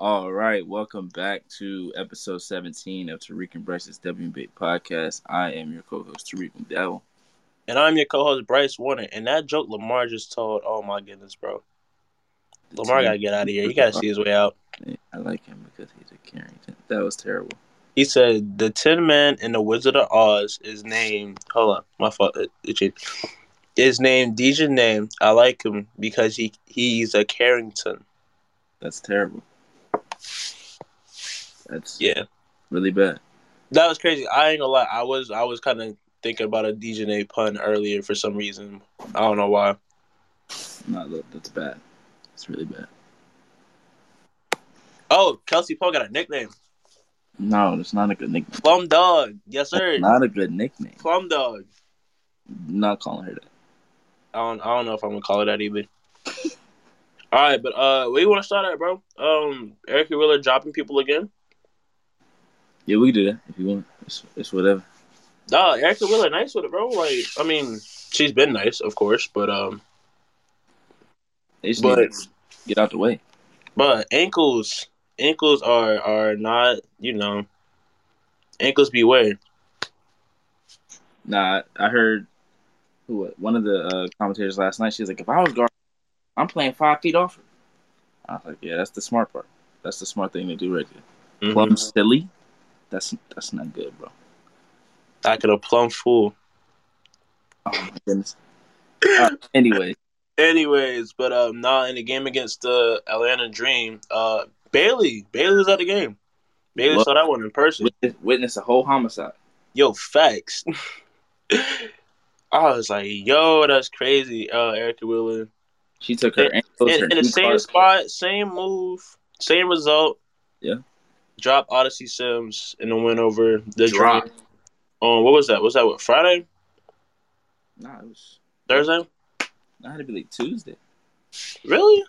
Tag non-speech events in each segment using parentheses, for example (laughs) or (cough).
All right, welcome back to episode 17 of Tariq and Bryce's WB podcast. I am your co-host Tariq McDowell. And I'm your co-host Bryce Warner. And that joke Lamar just told, oh my goodness, bro. Lamar gotta get out of here. You gotta see his way out. I like him because he's a Carrington. That was terrible. He said the Tin Man in the Wizard of Oz is named. Hold on, my fault. Uh, it, it, is named Dejan name. I like him because he he's a Carrington. That's terrible. That's Yeah, really bad. that was crazy. I ain't gonna lie. I was I was kind of thinking about a DJ pun earlier for some reason. I don't know why. No, look, that's bad. It's really bad. Oh, Kelsey Plum got a nickname. No, it's not a good nickname. Plum Dog. Yes, sir. Not a good nickname. Plum Dog. Not calling her that. I don't I don't know if I'm gonna call it that either. All right, but uh, where you want to start at, bro? Um, Erica Wheeler dropping people again. Yeah, we can do that if you want. It's, it's whatever. Nah, Erica Wheeler nice with it, bro. Like, I mean, she's been nice, of course, but um, They just but get out the way. but ankles ankles are are not you know ankles beware. Nah, I heard who one of the uh, commentators last night. She was like, "If I was guard, I'm playing five feet off her." I was like, "Yeah, that's the smart part. That's the smart thing to do right there." Mhm. Plum silly. That's that's not good, bro. I could have plumb fool. Oh my goodness. Uh, (laughs) anyway, Anyways, but um, nah, in the game against the Atlanta Dream, uh, Bailey Bailey was at the game. Bailey saw that one in person. witness, witness a whole homicide. Yo, facts. (laughs) I was like, yo, that's crazy. Uh, Erica Wheeler. She took her ankles, In, her in the same guard. spot, same move, same result. Yeah. Drop Odyssey Sims in the win over the Drop. Dream. Um, what was that? Was that what Friday? Nah, it was. Thursday? I had to be like Tuesday. Really?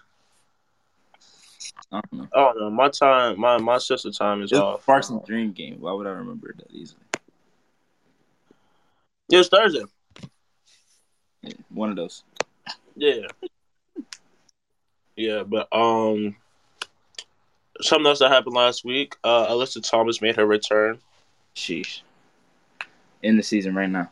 I don't know. Oh no, my time, my my sister time is It's off. Sparks and Dream game. Why would I remember that easily? It was Thursday. Yeah, one of those. Yeah. Yeah, but um, something else that happened last week. Uh, Alyssa Thomas made her return. Sheesh. In the season right now.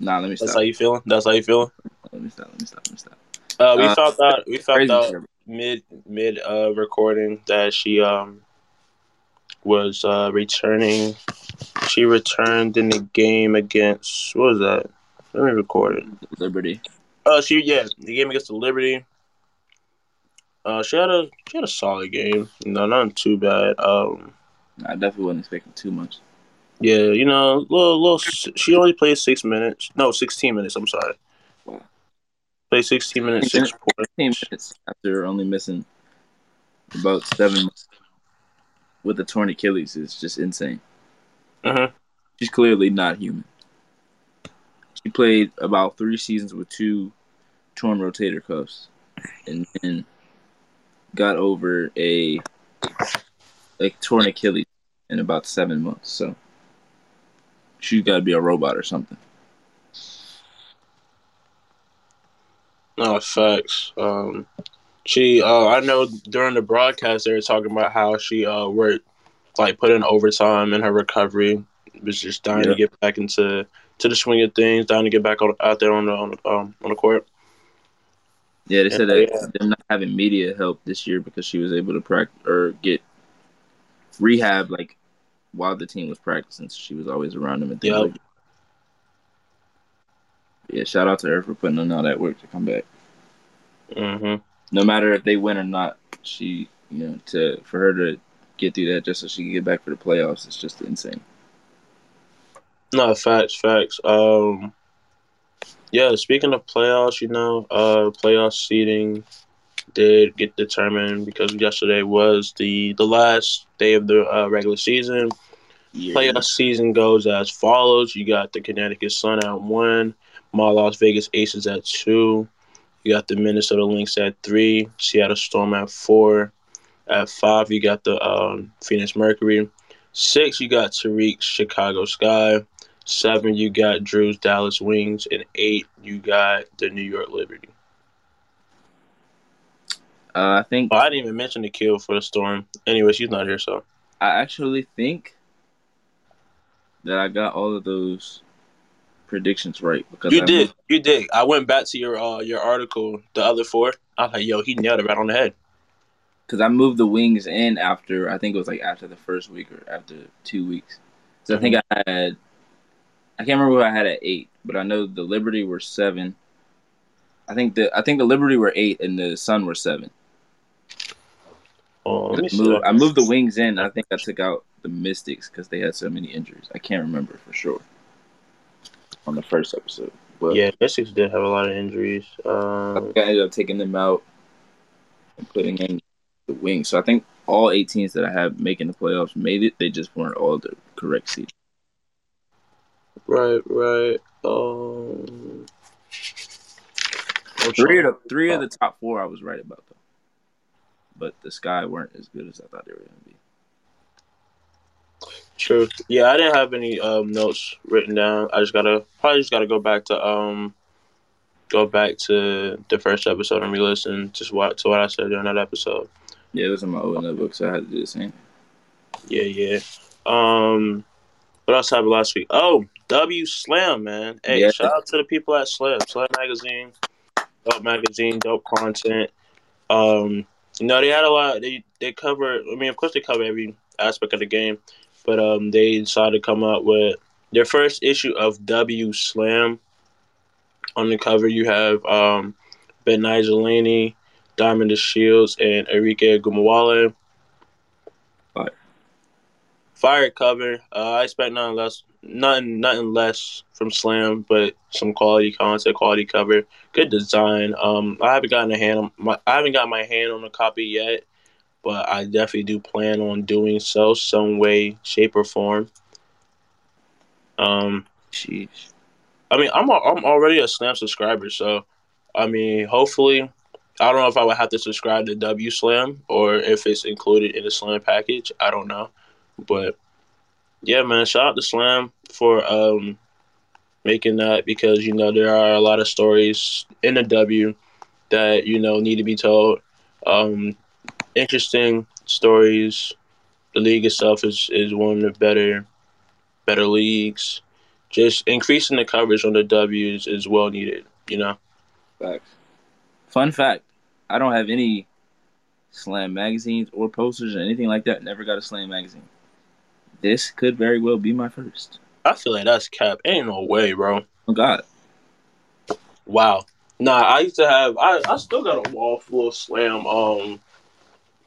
Nah, let me stop. That's how you feeling. That's how you feeling. Let me stop. Let me stop. Let me stop. Uh, we Uh, found out. We found out mid mid uh recording that she um was uh returning. She returned in the game against what was that? Let me record it. Liberty. Uh, she yeah, the game against the Liberty. Uh, she had a she had a solid game. No, not too bad. Um, I definitely wasn't expecting too much. yeah, you know, little little. She only played six minutes. No, sixteen minutes. I'm sorry. Wow. Played sixteen minutes, six points. 15 minutes after only missing about seven with a torn Achilles is just insane. Uh-huh. She's clearly not human. She played about three seasons with two torn rotator cuffs, and then got over a like torn Achilles in about seven months. So she's got to be a robot or something. No facts. Um, she, uh, I know during the broadcast they were talking about how she uh worked, like put in overtime in her recovery, was just dying Yeah. to get back into to the swing of things, dying to get back on, out there on the on um, on the court. Yeah, they said that they're not having media help this year because she was able to practice or get rehab like while the team was practicing. So she was always around them and things Yep. like. Yeah, shout out to her for putting in all that work to come back. Mm-hmm. No matter if they win or not, she you know to for her to get through that just so she can get back for the playoffs. It's just insane. No facts, facts. Um, yeah. Speaking of playoffs, you know, uh, playoff seeding did get determined because yesterday was the the last day of the uh, regular season. Yeah. Playoff season goes as follows: you got the Connecticut Sun at one, my Las Vegas Aces at two, you got the Minnesota Lynx at three, Seattle Storm at four, at five you got the um, Phoenix Mercury, six you got Tariq Chicago Sky, seven you got Drew's Dallas Wings, and eight you got the New York Liberty. Uh, I think Oh, I didn't even mention the kill for the storm. Anyway, she's not here, so I actually think that I got all of those predictions right because you I did. You did. I went back to your uh your article, the other four. I was like, yo, he nailed it right on the head. because I moved the wings in after I think it was like after the first week or after two weeks. So I think I had I can't remember who I had at eight, but I know the Liberty were seven. I think the I think the Liberty were eight and the Sun were seven. Oh, I moved, I moved the wings in. I think I took out the Mystics because they had so many injuries. I can't remember for sure on the first episode. But Yeah, Mystics did have a lot of injuries. I Um, think I ended up taking them out and putting in the wings. So I think all eight teams that I have making the playoffs made it. They just weren't all the correct seeds. Right, right. Um, Three of the three of the top four I was right about though. But the Sky weren't as good as I thought they were gonna be. True. Yeah, I didn't have any um notes written down. I just gotta probably just gotta go back to um go back to the first episode and re-listen just what to what I said during that episode. Yeah, it was in my old notebook, so I had to do the same. Yeah, yeah. Um, what else happened last week? Oh, W Slam, man. Hey, Yeah. shout out to the people at Slam, Slam Magazine, dope magazine, dope content. Um, you know they had a lot. They they cover. I mean, of course they cover every aspect of the game, but um, they decided to come out with their first issue of W Slam. On the cover, you have um, Betnijah Laney, Diamond DeShields, and Arike Ogunbowale. Fire. Cover. Uh, I expect nothing less, nothing, nothing less from Slam, but some quality content, quality cover, good design. Um, I haven't gotten a hand on my, I haven't got my hand on a copy yet, but I definitely do plan on doing so, some way, shape, or form. Um, Sheesh. I mean, I'm a, I'm already a Slam subscriber, so I mean, hopefully, I don't know if I would have to subscribe to W Slam or if it's included in the Slam package. I don't know, but yeah, man, shout out to Slam for um making that because you know there are a lot of stories in the W that you know need to be told. Um, interesting stories. The league itself is is one of the better better leagues just increasing the coverage on the W's is well needed. You know, Facts. Fun fact: I don't have any Slam magazines or posters or anything like that. Never got a Slam magazine. This could very well be my first. I feel like that's cap. Ain't no way, bro. Oh God. Wow. Nah, I used to have. I, I still got a wall full of slam um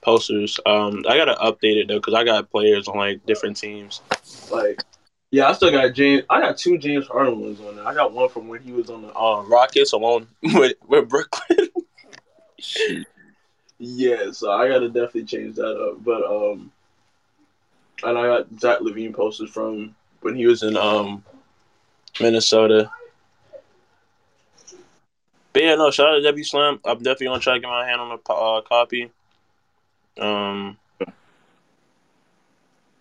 posters. Um, I gotta update it though because I got players on like different teams. Like, yeah, I still got James. I got two James Harden ones on there. I got one from when he was on the uh, Rockets alone (laughs) with with Brooklyn. (laughs) Yeah, so I gotta definitely change that up. But um, and I got Zach LaVine posters from when he was in um Minnesota. But yeah, no, shout out to W Slam. I'm definitely gonna try to get my hand on a uh, copy. Um,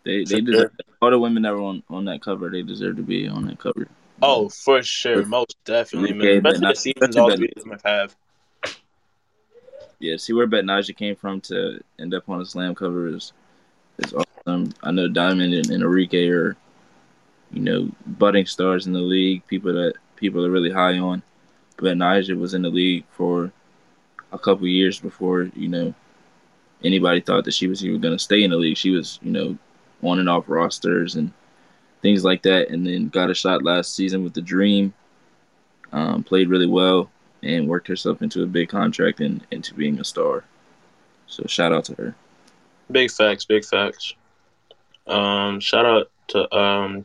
They they deserve all the women that were on, on that cover. They deserve to be on that cover. oh, for sure, most definitely, man. Especially the seasons all three of them have. Yeah, see where Betnijah came from to end up on a slam cover is is awesome. I know Diamond and, Arike are, you know, budding stars in the league. People that people are really high on. But Naja was in the league for a couple years before you know anybody thought that she was even going to stay in the league. She was you know on and off rosters and things like that, and then got a shot last season with the Dream. Um, played really well and worked herself into a big contract and into being a star. So shout out to her. Big facts, big facts. Um, shout out to um,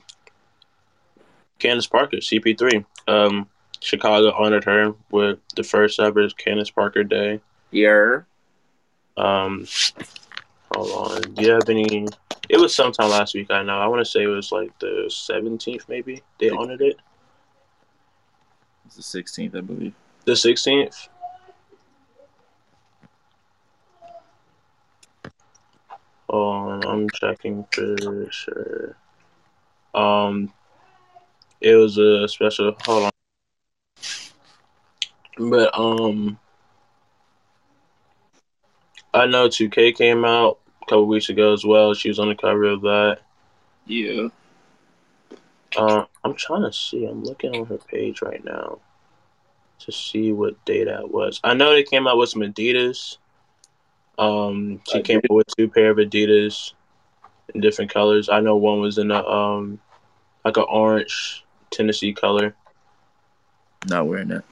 Candace Parker, CP3. Um, Chicago honored her with the first ever Candace Parker Day. Yeah. Um, hold on. Do you have any? It was sometime last week. I know. I want to say it was like the seventeenth, maybe. They honored it. It's the sixteenth, I believe. The sixteenth. Oh, I'm checking for sure. Um, it was a special. Hold on. But um, I know 2K came out a couple weeks ago as well. She was on the cover of that. Yeah. Uh, I'm trying to see. I'm looking on her page right now to see what day that was. I know they came out with some Adidas. Um, she came out with two pair of Adidas in different colors. I know one was in a um like an orange Tennessee color. Not wearing that.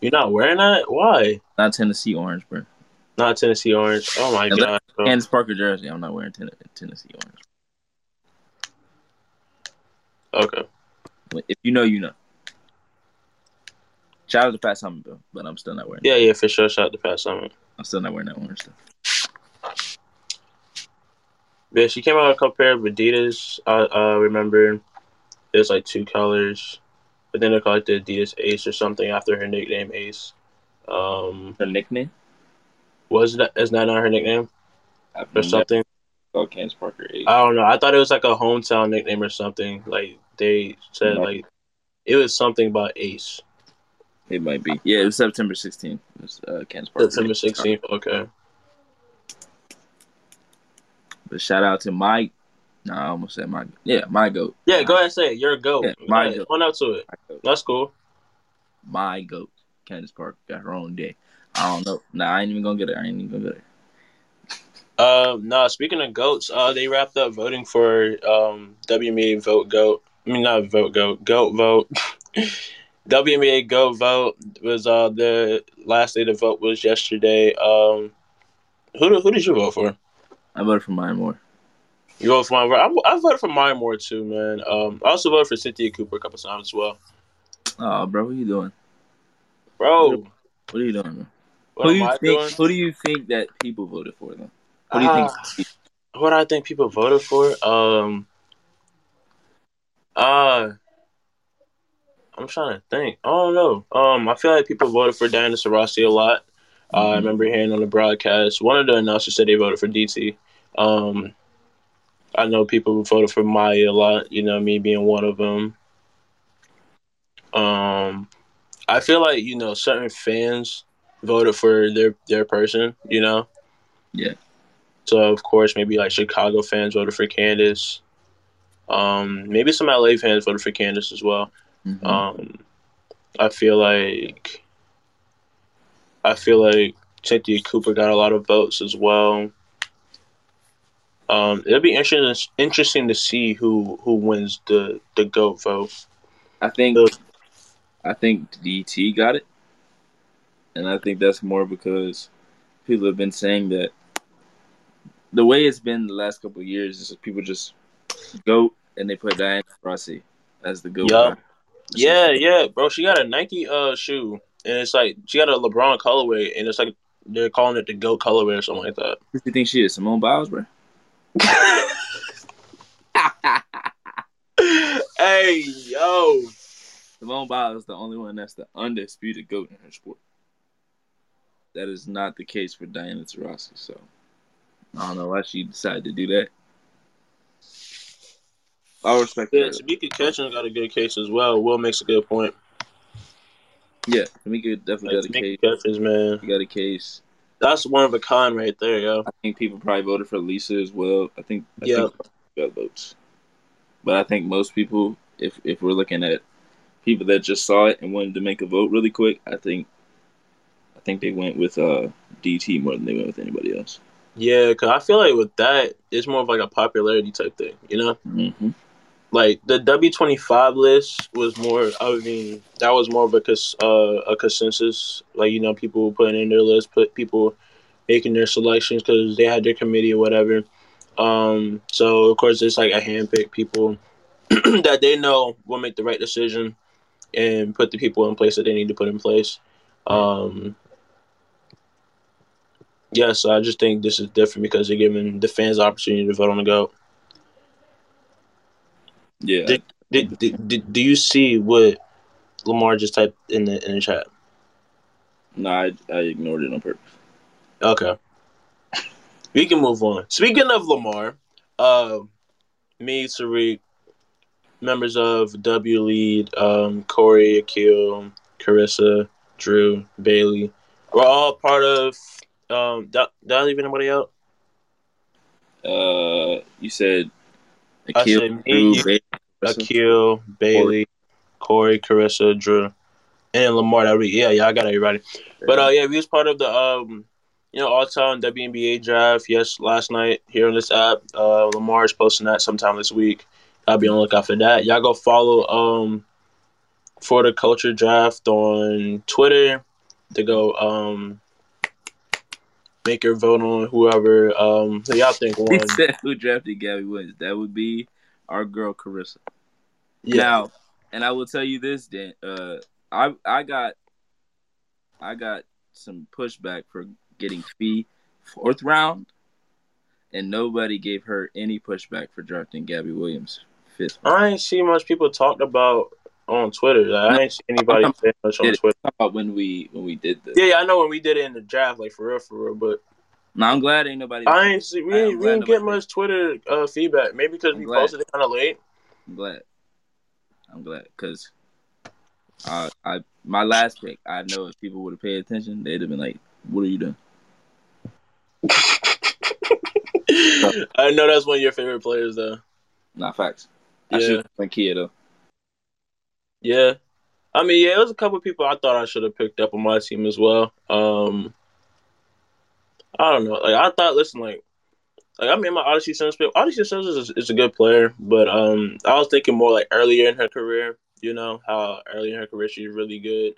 You're not wearing that? Why? Not Tennessee orange, bro. Not Tennessee orange. Oh my And god. bro. Candace Parker jersey. I'm not wearing ten- Tennessee orange. Okay. If you know, you know. Shout out to Pat Somerville, but I'm still not wearing. Yeah, yeah, for sure. Shout out to Pat Summitt. I'm still not wearing that orange stuff. Yeah, she came out with a couple pair of Adidas. I uh, remember there's like two colors, but then they called it the Adidas Ace or something after her nickname Ace. Um, Her nickname? was that is that not her nickname I've or something? called Candace Parker. eight. I don't know. I thought it was like a hometown nickname or something. Like they said, No. like it was something about Ace. It might be. Yeah, it was September 16th. It was uh, Candace Parker. September sixteenth. Okay. But shout out to my. No, I almost said my. Yeah, my goat. Yeah, go ahead and say it. You're a goat. Yeah, my ahead. goat. One out to it. That's cool. My goat. Candace Park got her own day. I don't know. Nah, I ain't even gonna get it. I ain't even gonna get it. Um, no, speaking of goats, uh, they wrapped up voting for um WNBA vote goat. I mean, not vote goat, goat vote. (laughs) WNBA Go vote was uh the last day to vote was yesterday. Um, who did, who did you vote for? I voted for Maya Moore. You voted for my. I, I voted for Maya Moore too, man. Um, I also voted for Cynthia Cooper a couple times as well, Oh, bro, what are you doing? bro. What are you doing, bro? What who do you I think? doing? Who do you think that people voted for though? Who do you Ah. think? what do I think people voted for. Um, uh, I'm trying to think. I don't know. Um, I feel like people voted for Diana Taurasi a lot. Uh, I remember hearing on the broadcast. One of the announcers said they voted for DT. Um, I know people who voted for Maya a lot. You know, me being one of them. Um, I feel like you know certain fans voted for their their person. You know. Yeah. So of course, maybe like Chicago fans voted for Candace. Um, maybe some LA fans voted for Candace as well. Mhm. Um, I feel like I feel like Cynthia Cooper got a lot of votes as well. Um, it'll be interesting interesting to see who who wins the the goat vote. I think I think DT got it, and I think that's more because people have been saying that the way it's been the last couple of years is people just goat and they put Diana Taurasi as the goat. Yeah, yeah, bro. She got a Nike uh shoe, and it's like she got a LeBron colorway, and it's like they're calling it the goat colorway or something like that. Who do you think she is? Simone Biles, bro. (laughs) hey, yo. Simone Biles is the only one that's the undisputed goat in her sport. That is not the case for Diana Taurasi. So I don't know why she decided to do that. I respect Yeah, her. Tamika Catchings got a good case as well. Will makes a good point. Yeah, Tamika definitely Like, got a case. Catchings, man. She got a case. That's one of a kind right there, yo. I think people probably voted for Lisa as well. I think I Yeah. think got votes. But I think most people, if if we're looking at people that just saw it and wanted to make a vote really quick, I think I think they went with uh DT more than they went with anybody else. Yeah, because I feel like with that, it's more of like a popularity type thing, you know? Mm-hmm. Like the W twenty five list was more. I mean, that was more of a cons- uh, a consensus. Like you know, people putting in their list, put people making their selections because they had their committee or whatever. Um, so of course, it's like a handpick people (clears throat) that they know will make the right decision and put the people in place that they need to put in place. Um, yeah, so I just think this is different because they're giving the fans the opportunity to vote on the go. Yeah, Did- Did, did, did, do you see what Lamar just typed in the in the chat? no, I, I ignored it on purpose. Okay. We can move on. Speaking of Lamar, uh, me, Tariq, members of W Lead, um, Corey, Akil, Carissa, Drew, Bailey, we're all part of Um, did, I leave anybody out? Uh, you said I Akil, said me, Drew, you, Bailey, Akil, Bailey, Corey, Carissa, Drew, and Lamar. That we, yeah, yeah, I got everybody. But uh, yeah, we was part of the um, you know, all time WNBA draft. Yes, last night here on this app. Uh, Lamar is posting that sometime this week. I'll be on the lookout for that. Y'all go follow um, for the culture draft on Twitter to go um, make your vote on whoever um who y'all think won. who drafted Gabby Williams. That would be our girl Carissa. Yeah, Now, and I will tell you this, Dan. Uh, I I got I got some pushback for getting Fee fourth round, and nobody gave her any pushback for drafting Gabby Williams fifth. round. I ain't see much people talked about on Twitter. Like, I ain't see anybody much on Twitter. About when we when we did this? Yeah, yeah, I know when we did it in the draft, like for real, for real. But Now I'm glad ain't nobody. I ain't see we, ain't- we didn't get much Twitter uh, feedback. Maybe because we glad. posted it kind of late. I'm glad. I'm glad because uh, I my last pick. I know if people would have paid attention, they'd have been like, "What are you doing?" (laughs) I know that's one of your favorite players, though. Not facts. I Yeah. should have went Kia though. Yeah, I mean, yeah, it was a couple people I thought I should have picked up on my team as well. Um, I don't know. Like I thought, listen, like, like I mean, my Odyssey Sims. Odyssey Sims is, is a good player, but um, I was thinking more like earlier in her career. You know how early in her career she's really good,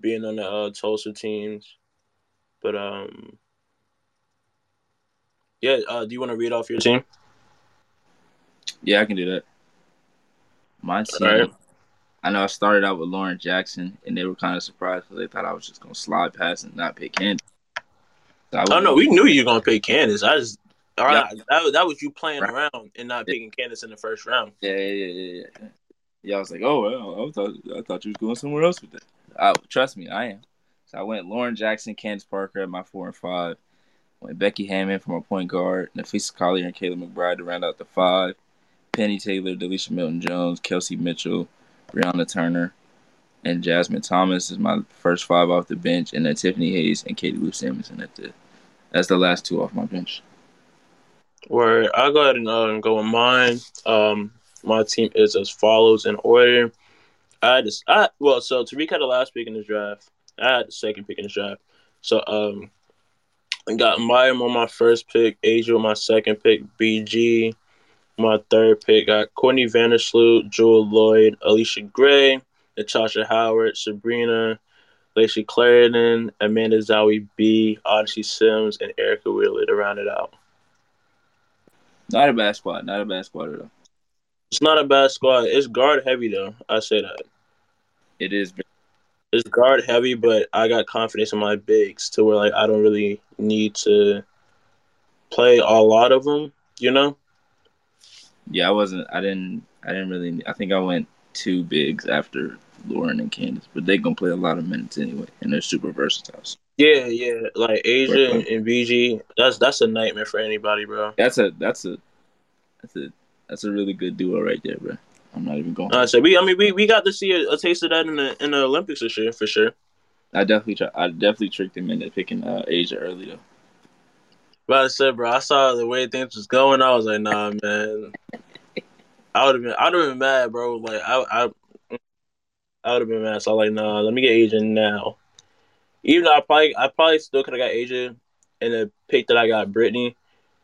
being on the uh, Tulsa teams. But um, yeah. Uh, do you want to read off your team? Yeah, I can do that. My team. Alright. I know I started out with Lauren Jackson, and they were kind of surprised because they thought I was just gonna slide past and not pick Candy. So I Oh no, we knew you were gonna pick Candace. I just all Yeah. that, was- that was you playing Right. around and not picking Candace in the first round. Yeah, yeah, yeah, yeah, yeah. Yeah, I was like, oh, well, I thought I thought you was going somewhere else with that. I, trust me, I am. So I went Lauren Jackson, Candace Parker at my four and five. Went Becky Hammon from my point guard, Napheesa Collier and Kayla McBride to round out the five. Penny Taylor, Delisha Milton Jones, Kelsey Mitchell, Brianna Turner, and Jasmine Thomas is my first five off the bench, and then Tiffany Hayes and Katie Lou Samuelson at the that's the last two off my bench. Where I'll go ahead and uh, go with mine. Um, my team is as follows in order. I just I well, so to recap the last pick in this draft, I had the second pick in this draft. So um, I got Maya on my first pick, A'ja on my second pick, BG. My third pick got Courtney Vandersloot, Jewell Loyd, Allisha Gray, Natasha Howard, Sabrina, Layshia Clarendon, Amanda Zahui B, Odyssey Sims, and Erica Wheeler to round it out. Not a bad squad, not a bad squad at all. It's not a bad squad. It's guard heavy though. I say that. It is It's guard heavy, but I got confidence in my bigs to where like I don't really need to play a lot of them. You know? Yeah, I wasn't. I didn't. I didn't really. I think I went two bigs after Lauren and Candace, but they gonna play a lot of minutes anyway, and they're super versatile. So Yeah, yeah. Like A'ja and, and BG, that's that's a nightmare for anybody, bro. that's a that's a that's a that's a really good duo right there, bro. I'm not even going. I said we. I mean, we, we got to see a, a taste of that in the in the Olympics this year for sure. I definitely try. I definitely tricked him into picking uh, A'ja early though. But I said, bro, I saw the way things was going. I was like, nah, man. I would have been, I'd have been mad, bro. Like, I, I, I would have been mad. So I'm like, nah, let me get Asian now. Even though I probably, I probably still could have got Asian in the pick that I got Brittney.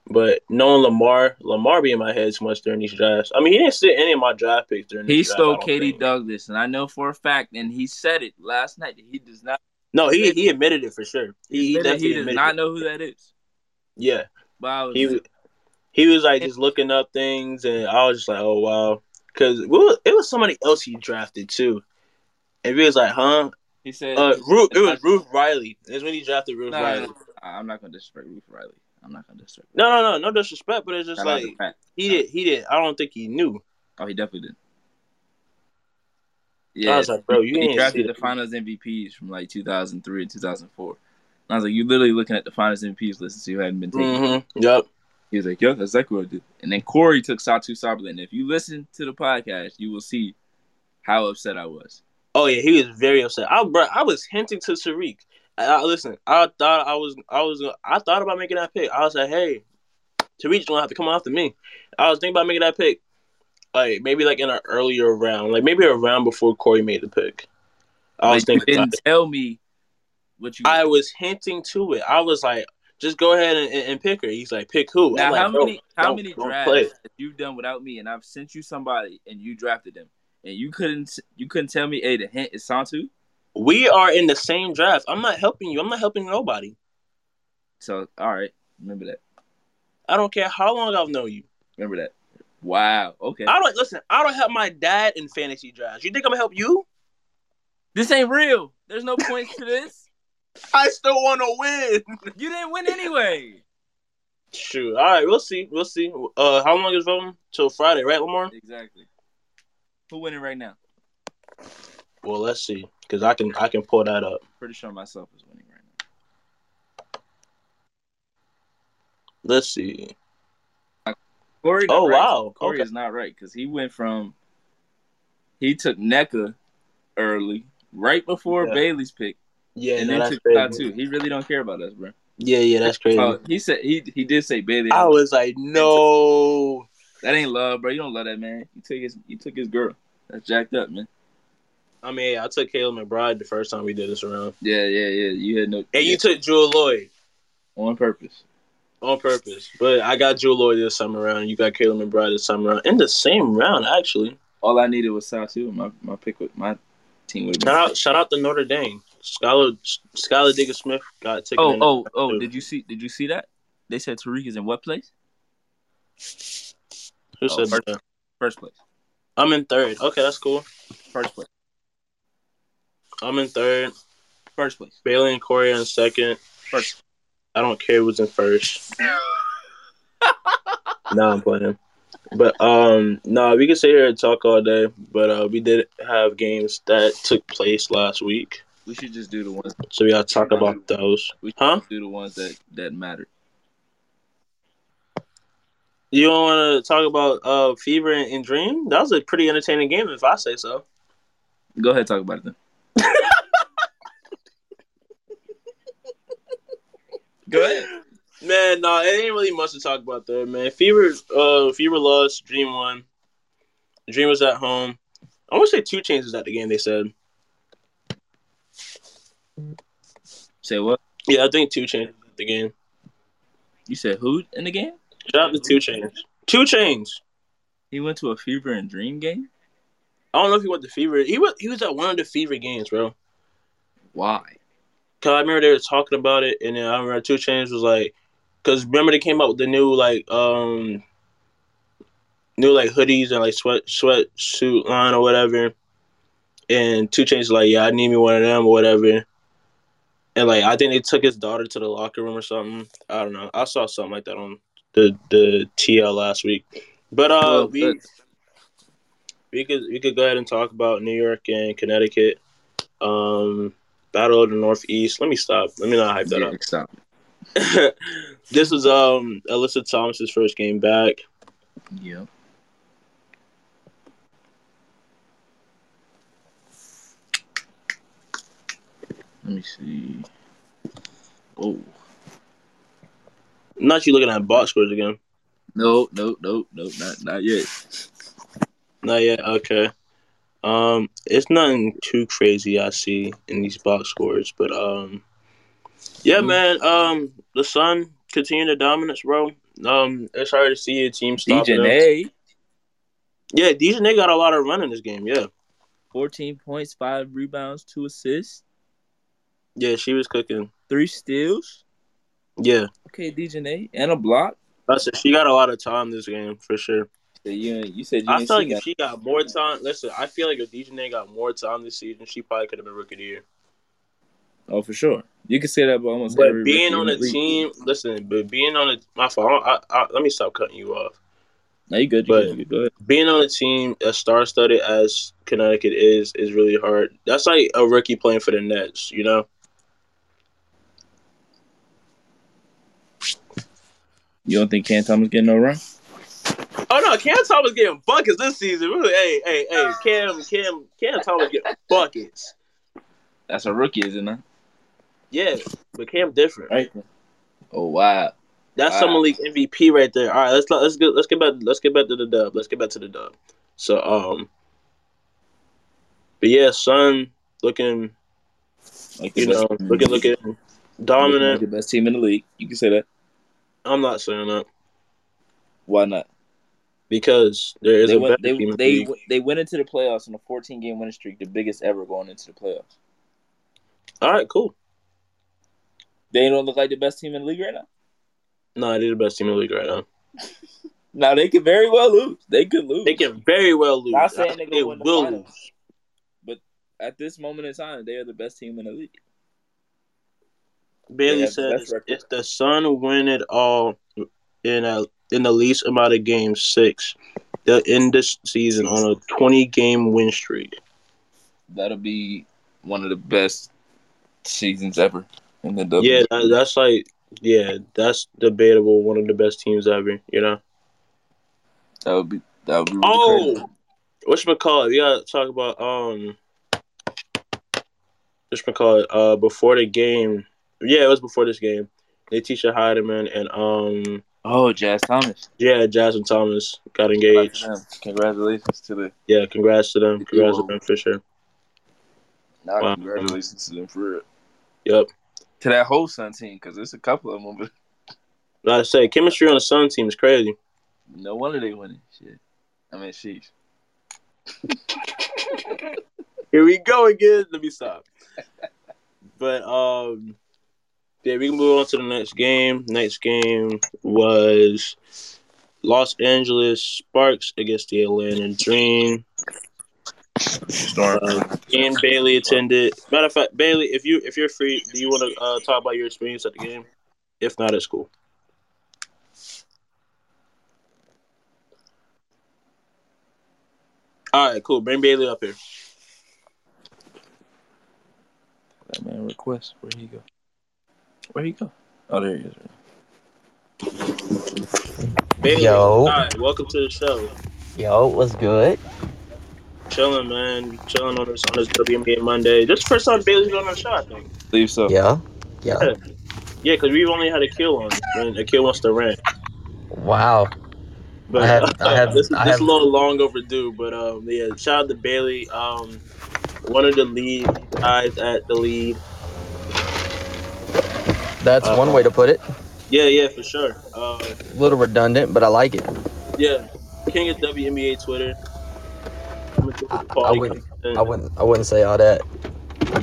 But knowing Lamar, Lamar be in my head too much during these drafts. I mean, he didn't sit any of my draft picks during. He stole don't Katie think. Douglas, and I know for a fact, and he said it last night that he does not. No, he he admitted it for sure. He, he he does not know who that is. Yeah. But I was he was he was like just looking up things, and I was just like, oh wow, because it was somebody else he drafted too, and he was like, huh? he said. Uh, Ruth, it was Ruth Riley. It's when he drafted Ruth No, Riley. no. I'm not gonna disrespect Ruth Riley. I'm not gonna disrespect. No, no, no, no disrespect, but it's just like he did, he did. I don't think he knew. Oh, he definitely did. Yeah, I was like, bro, you he drafted the the Finals MVPs from like 2003 and 2004. I was like, you're literally looking at the finest MVPs list and see who hadn't been taken. Mm-hmm. Yep. He was like, yeah, that's exactly what I did. And then Corey took Satu Saberlin. And if you listen to the podcast, you will see how upset I was. Oh yeah, he was very upset. I bro, I was hinting to Tariq. I, I- listen, I thought I was, I was, I thought about making that pick. I was like, hey, Tariq's gonna have to come after me. I was thinking about making that pick, like maybe like in an earlier round, like maybe a round before Corey made the pick. I was Like, you thinking. about didn't tell me what you. I was hinting to it. I was like, just go ahead and, and, pick her. He's like, pick who? now, like, how "Bro, many how many drafts play." that you've done without me, and I've sent you somebody, and you drafted them, and you couldn't you couldn't tell me, hey, the hint is Santu. We are in the same draft. I'm not helping you. I'm not helping nobody. So, all right, remember that. I don't care how long I've known you. Remember that. Wow. Okay. I don't listen. I don't help my dad in fantasy drafts. You think I'm gonna help you? This ain't real. There's no points to this. I still want to win. You didn't win anyway. Shoot. All right, we'll see. We'll see. Uh, how long is voting? Till Friday, right, Lamar? Exactly. Who winning right now? Well, let's see, because I can I can pull that up. Pretty sure myself is winning right now. Let's see. Corey. Oh, right. wow. Corey Okay. is not right because he went from he took Nneka early, right before Yeah. Bailey's pick, Yeah, and no, that's took out crazy. too. He really don't care about us, bro. Yeah, yeah, that's crazy. Uh, he said he he did say Bailey. I was like, no. that ain't love, bro. You don't love that man. You took his you took his girl. That's jacked up, man. I mean, I took Kayla McBride the first time we did this around, Yeah, yeah, yeah. You had no and you took Jewell Loyd on purpose. on purpose. But I got Jewell Loyd this time around, you got Kayla McBride this time around in the same round, actually. All I needed was Satu. My my pick with my team would have Shout out, shout out to Notre Dame. Skylar Skylar Diggins-Smith got taken. Oh, oh, oh! Did you see? Did you see that? They said Tariq is in what place? Who oh, said first- that? First place. I'm in third. Okay, that's cool. First place. I'm in third. First place. Bailey and Corey in second. First. I don't care who's in first. (laughs) no, I'm playing. But um, no, we can sit here and talk all day. But uh, we did have games that took place last week, We should just do the ones. so we gotta talk about those. We should Huh? do the ones that that matter. You don't want to talk about uh Fever and, and Dream? That was a pretty entertaining game, if I say so. Go ahead, talk about it then. (laughs) Go ahead. Man, no, it ain't really much to talk about there, man. Fever, uh, Fever lost. Dream won. Dream was at home. I want to say 2 Chainz at the game. They said, What? yeah, I think 2 Chainz the game. You said who in the game? Shout out to 2 Chainz. 2 Chainz. He went to a Fever and Dream game. I don't know if he went to Fever. He was he was at one of the Fever games, bro. Why? Cause I remember they were talking about it, and then I remember 2 Chainz was like, cause remember they came out with the new like um, new like hoodies and like sweat sweat suit line or whatever, and 2 Chainz was like, yeah, I need me one of them or whatever, and like I think they took his daughter to the locker room or something. I don't know. I saw something like that on the the TL last week, but uh, we we could we could go ahead and talk about New York and Connecticut. Um, Battle of the Northeast. Let me stop. Let me not hype that yeah, up. stop. (laughs) this was um Alyssa Thomas's first game back. Yeah. Let me see. Oh Not you looking at box scores again. no, no, no, no, not not yet. Not yet. Okay. Um, it's nothing too crazy I see in these box scores, but um, yeah, Mhm. man. Um, the Sun continue the dominance, bro. Um, it's hard to see a team stop. DJ Yeah, DJ got a lot of run in this game. Yeah, 14 points, five rebounds, two assists, yeah, she was cooking. three steals. Yeah, Okay, DJ and a block. that's it. She got a lot of time this game for sure. So you you said you I feel like if she got more time, listen, I feel like if DJ got more time this season, she probably could have been rookie of the year. Oh, for sure. You can say that about almost But every being on a the league. team, listen, but being on a my fault. I, I, let me stop cutting you off. No, you good. You but- good. You good. Being on a team as star-studded as Connecticut is is really hard. That's like a rookie playing for the Nets, you know. You don't think Cam Thomas getting no run? Oh no, Cam Thomas getting buckets this season. Really, hey, hey, hey, Cam, Cam, Cam Thomas getting buckets. That's a rookie, isn't it? Yeah, but Cam different. Right. Oh wow. That's Wow. summer league MVP right there. All right, let's let's get let's get back let's get back to the dub. Let's get back to the dub. So um, but yeah, Sun looking Like you know looking looking dominant. Like the best team in the league. You can say that. I'm not saying that Why not? because there is They a went. They team in the they they went into the playoffs on a 14 game winning streak, the biggest ever going into the playoffs. All right, cool. They don't look like the best team in the league right now. No, they're the best team in the league right now. (laughs) Now they could very well lose. They could lose. They can very well lose. Not saying they gonna win the finals. lose. But at this moment in time, they are the best team in the league. Bailey have the best says if the Sun win it all in a in the least amount of games, six, they'll end this season on a 20 game win streak. That'll be one of the best seasons ever in the W. Yeah, that, that's like yeah, that's debatable. One of the best teams ever. You know. that would be that would be really Oh, crazy. what's call it? We gotta talk about um. What's call it? Uh, before the game. Yeah, it was before this game. Natisha Hiedeman and um Oh, Jazz Thomas. yeah, Jasmine Thomas got engaged. Congratulations to the. Yeah, congrats to them. Congrats to them for sure. Nah, Wow. congratulations to them for it. Yep. To that whole Sun team, because there's a couple of them, but Like I say, chemistry on the Sun team is crazy. no wonder they winning. Shit. I mean, sheesh. (laughs) Here we go again. Let me stop. But um, yeah, we can move on to the next game. Next game was Los Angeles Sparks against the Atlanta Dream. Storm. Uh, and Bailey attended. Matter of fact, Bailey, if you if you're free, do you want to uh, talk about your experience at the game? If not, it's cool. All right, cool. Bring Bailey up here. That man request. Where'd he go? Where'd he go? Oh, there he is. Bailey, Yo. all right, welcome to the show. Yo, what's good? Chilling, man. Chilling on this on this WNBA Monday. This is the first time Bailey's been on the show, I think. Leave so. Yeah, yeah. Yeah, because we've only had Akil on when Akil wants to rant. Wow. But I have- I have- this, I this have- a little long overdue. But um, yeah, shout out to Bailey. Um, one of the lead guys at the lead. That's Uh, one way to put it. Yeah, yeah, for sure. Uh, A little redundant, but I like it. yeah, King of WNBA Twitter. Coming through with the I- I wouldn't- I wouldn't. I wouldn't say all that.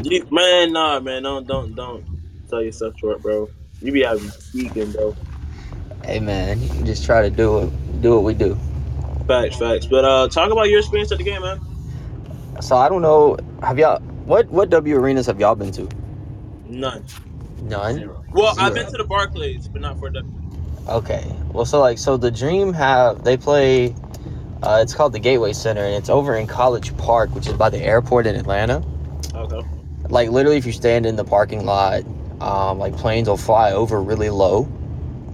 You- man, nah, man, don't, don't, don't sell yourself short, bro. You be having speaking, bro. Hey man, you can just try to do it. Do what we do. Facts, facts. But uh, talk about your experience at the game, man. So I don't know. Have y'all? What what W arenas have y'all been to? None. None. Well, I've been to the Barclays, but not for the. Okay. Well, so like, so the Dream have they play. Uh, it's called the Gateway Center, and it's over in College Park, which is by the airport in Atlanta. Okay. Like literally, if you stand in the parking lot, um, like planes will fly over really low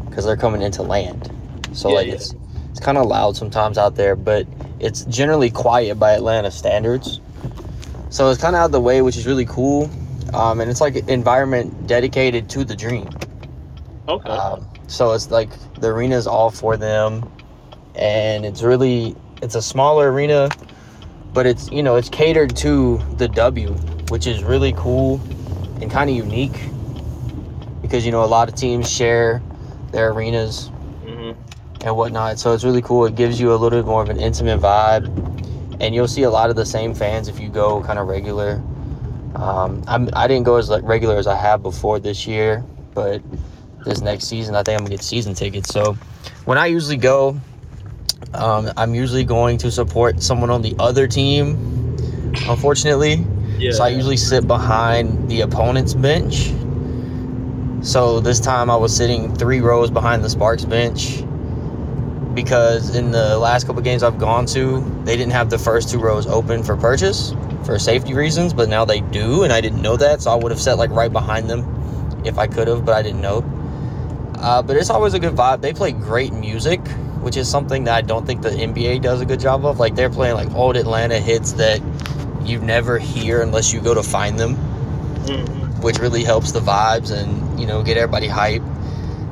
because they're coming into land. So Yeah, like yeah. it's it's kind of loud sometimes out there, but it's generally quiet by Atlanta standards. So it's kind of out of the way, which is really cool. Um, and it's like an environment dedicated to the dream. Okay. Um, so it's like the arena is all for them, and it's really it's a smaller arena, but it's you know it's catered to the W, which is really cool and kind of unique because you know a lot of teams share their arenas hmm and whatnot. So it's really cool. It gives you a little bit more of an intimate vibe, and you'll see a lot of the same fans if you go kind of regular. Um, I'm, I didn't go as like regular as I have before this year, but this next season I think I'm gonna get season tickets. So when I usually go, um, I'm usually going to support someone on the other team. Unfortunately, Yeah. so I usually sit behind the opponent's bench. So this time I was sitting three rows behind the Sparks bench because in the last couple games I've gone to, they didn't have the first two rows open for purchase for safety reasons, but now they do, and I didn't know that, so I would have sat like right behind them if I could have, but I didn't know. Uh, but it's always a good vibe. They play great music, which is something that I don't think the NBA does a good job of. Like they're playing like old Atlanta hits that you never hear unless you go to find them Mhm. which really helps the vibes and you know get everybody hype.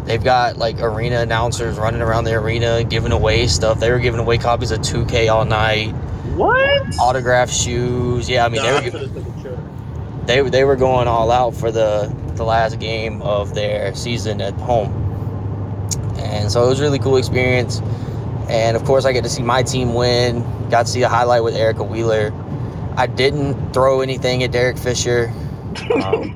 They've got like arena announcers running around the arena giving away stuff. They were giving away copies of 2K all night, What? Autograph shoes. Yeah, I mean Nah, they were I giving, could've took a trip. they they were going all out for the the last game of their season at home, and so it was a really cool experience. And of course, I get to see my team win. Got to see a highlight with Erica Wheeler. I didn't throw anything at Derek Fisher. Um,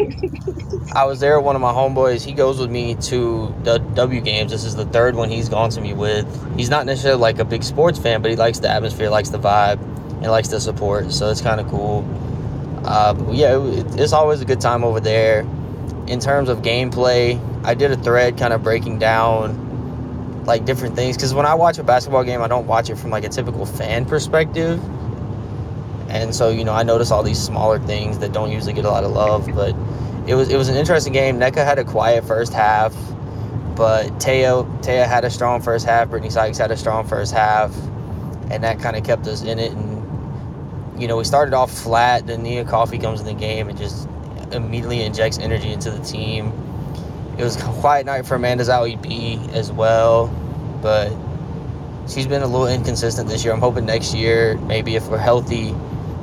I was there one of my homeboys. He goes with me to the W games. This is the third one he's gone to me with. He's not necessarily like a big sports fan, but he likes the atmosphere, likes the vibe, and likes the support. So it's kind of cool. Uh, yeah, it, it's always a good time over there. In terms of gameplay, I did a thread kind of breaking down like different things because when I watch a basketball game, I don't watch it from like a typical fan perspective. And so, you know, I notice all these smaller things that don't usually get a lot of love, but it was it was an interesting game. Nneka had a quiet first half, but Teo Taya had a strong first half. Brittney Sykes had a strong first half, and that kind of kept us in it. And you know, we started off flat. Then Nia Coffey comes in the game and just immediately injects energy into the team. It was a quiet night for Amanda Zahui B as well, but she's been a little inconsistent this year. I'm hoping next year, maybe if we're healthy,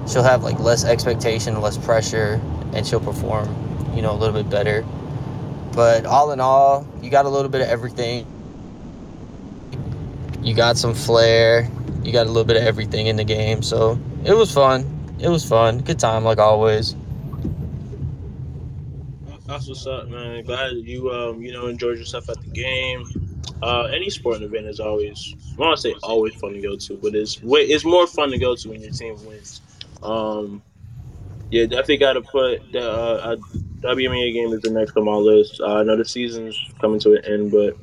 she'll have like less expectation, less pressure, and she'll perform, you know, a little bit better. But all in all, you got a little bit of everything. You got some flair. You got a little bit of everything in the game. So it was fun. It was fun. Good time, like always. That's what's up, man. Glad you um you know enjoyed yourself at the game. Uh, any sporting event is always I want to say always fun to go to, but it's it's more fun to go to when your team wins. Um, yeah, definitely got to put the uh, WNBA game is the next on my list. Uh, I know the season's coming to an end, but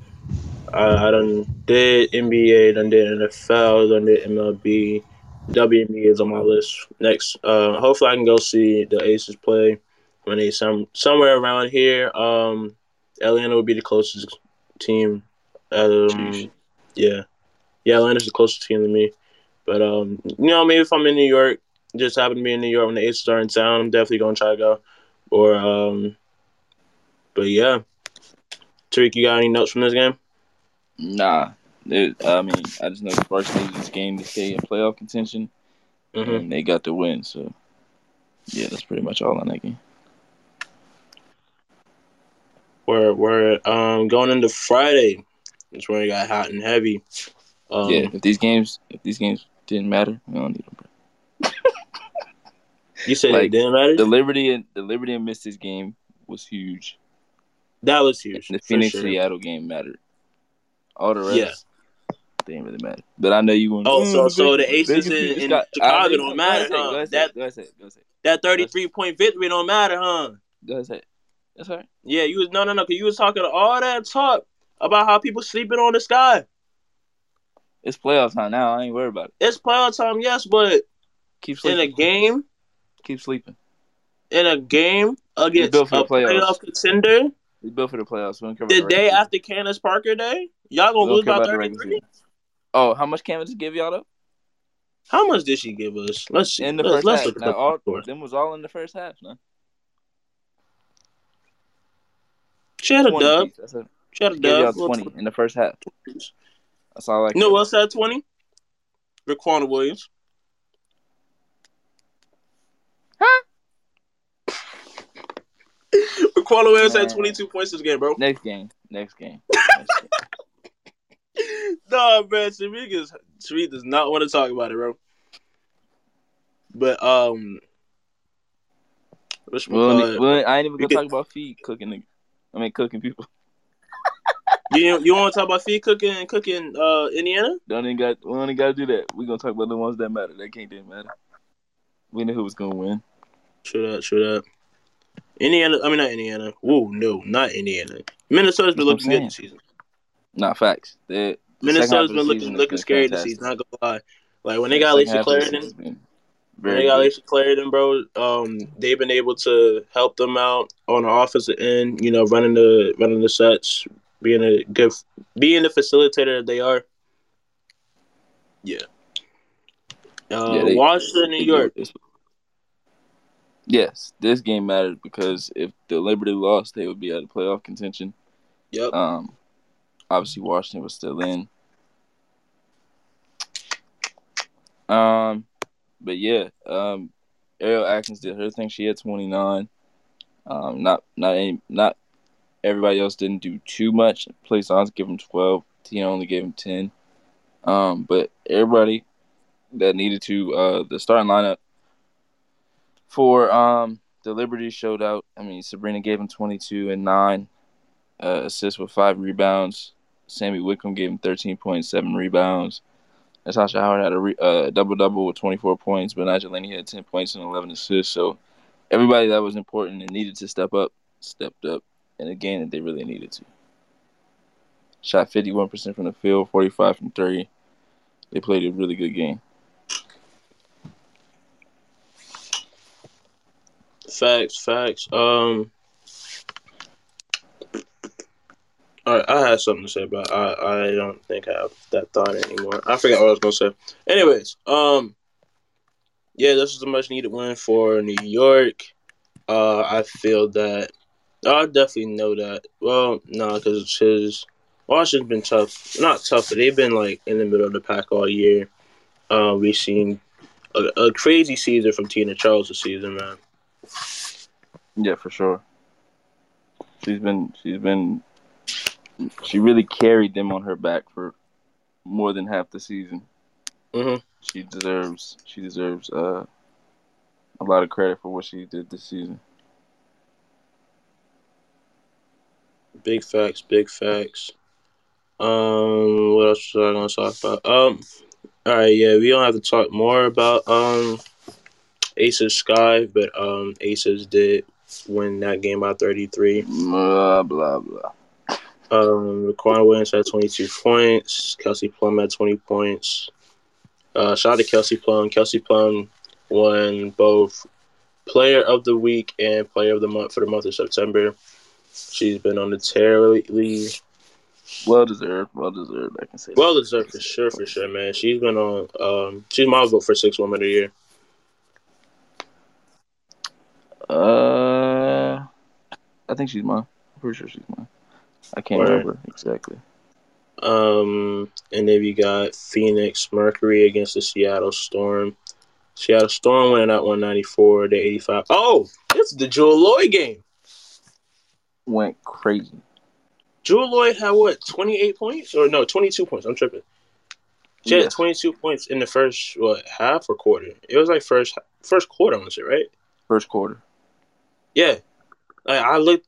I, I done did NBA, done did NFL, done did MLB. WNBA is on my list next. Uh, hopefully, I can go see the Aces play when they some somewhere around here. Um, Atlanta would be the closest team. Um, yeah, yeah, Atlanta's the closest team to me. But um, you know, maybe if I'm in New York, just happen to be in New York when the Aces are in town, I'm definitely gonna try to go. Or um, but yeah, Tariq, you got any notes from this game? Nah, it, I mean, I just know the Sparks needed this game to stay in playoff contention, Mm-hmm. and they got the win. So, yeah, that's pretty much all on that game. We're we're um going into Friday. It's where it got hot and heavy. Um, yeah, if these games, if these games didn't matter, we don't need them. You said it like, didn't matter. The Liberty and the Liberty and Mystics game was huge. that was huge. And the Phoenix sure. Seattle game mattered. All the rest, Yeah. didn't really matter. But I know you want. To Oh, mm, so- so the Aces in- in Chicago don't matter, huh? Go ahead, say That- it, go ahead, it, go ahead, it. That thirty three point victory don't matter, huh? Go ahead. That's right. Yeah, you was no no no. Cause you was talking all that talk about how people sleeping on the sky. It's playoff time now. I ain't worried about it. It's playoff time, yes, but Keep in a game, Keep sleeping. in a game against a playoff contender, We built for the playoffs. We don't care the the day after Candace Parker Day, y'all gonna lose by thirty three. Oh, how much Candace give y'all though? How much did she give us? Let's see. In the let's, first let's half. look Now, all them was all in the first half. No? She had a dub. piece. She had a dub. Twenty in the first half. That's all I. You know care what else had twenty? Riquna Williams. Riquna Williams had twenty two points this game, bro. Next game. Next game. (laughs) Next game. no, man, Shamik is Shamik does not want to talk about it, bro. But um, what's Well, well, I ain't even gonna (laughs) talk about feed cooking. nigga. I mean, cooking people. you you want to talk about feed cooking cooking uh Indiana? Don't even got. We only gotta do that. We gonna talk about the ones that matter. That can't didn't matter. We knew who was gonna win. True that, true that. Indiana, I mean not Indiana. Whoa, no, not Indiana. Minnesota's been That's looking I'm good this season. Not facts. The, the second half Minnesota's of been looking looking been scary this season. Not gonna lie. Like when they got second Layshia half of the season Clarendon, when they got good. Layshia Clarendon, bro. Um, they've been able to help them out on the offensive end. You know, running the running the sets, being a good, being the facilitator that they are. Yeah. Uh, Yeah, they- Washington, New They York. Yes, this game mattered because if the Liberty lost, they would be out of playoff contention. Yep. Um, obviously Washington was still in. Um, but yeah, um, Ariel Atkins did her thing. She had twenty nine. Um, not not any not everybody else didn't do too much. Play songs give him twelve. Tina only gave him ten. Um, but everybody that needed to, uh, the starting lineup for um the Liberty showed out. I mean, Sabrina gave him twenty two and nine uh, assists with five rebounds. Sami Whitcomb gave him thirteen point seven rebounds. Natasha Howard had a re- uh, double double with 24 points, but Nigel had 10 points and 11 assists. So everybody that was important and needed to step up stepped up in a game that they really needed to. Shot 51% from the field, 45 from three. They played a really good game. Facts, facts. Um, all right, I had something to say, but I, I don't think I have that thought anymore. I forgot what I was gonna say. Anyways, um, yeah, this is a much needed win for New York. Uh, I feel that I definitely know that. Well, no, because it's his Washington's been tough. Not tough, but they've been like in the middle of the pack all year. Uh, we've seen a, a crazy season from Tina Charles this season, man. Yeah, for sure. She's been she's been she really carried them on her back for more than half the season. hmm She deserves she deserves uh a lot of credit for what she did this season. Big facts, big facts. Um, what else was I gonna talk about? Um, all right, yeah, we don't have to talk more about um Aces Sky, but um Aces did win that game by thirty three. Blah blah blah. Um, Raquan Williams had 22 points. Kelsey Plum had 20 points. Uh, shout out to Kelsey Plum. Kelsey Plum won both Player of the Week and Player of the Month for the month of September. She's been on the tear lately. Well deserved, well deserved. I can say. Well deserved for sure, for sure, man. She's been on. Um, she's my vote for six woman of the year. Uh, I think she's mine. I'm pretty sure she's mine. I can't remember exactly. Um, and then we got Phoenix Mercury against the Seattle Storm. Seattle Storm winning at 194 to 85. Oh, it's the Jewell Loyd game. Went crazy. Jewell Loyd had what, 28 points? Or no, 22 points. I'm tripping. She had Yeah. 22 points in the first, what, half or quarter? It was like first first quarter, I want to say, right? First quarter. Yeah. Like, I looked,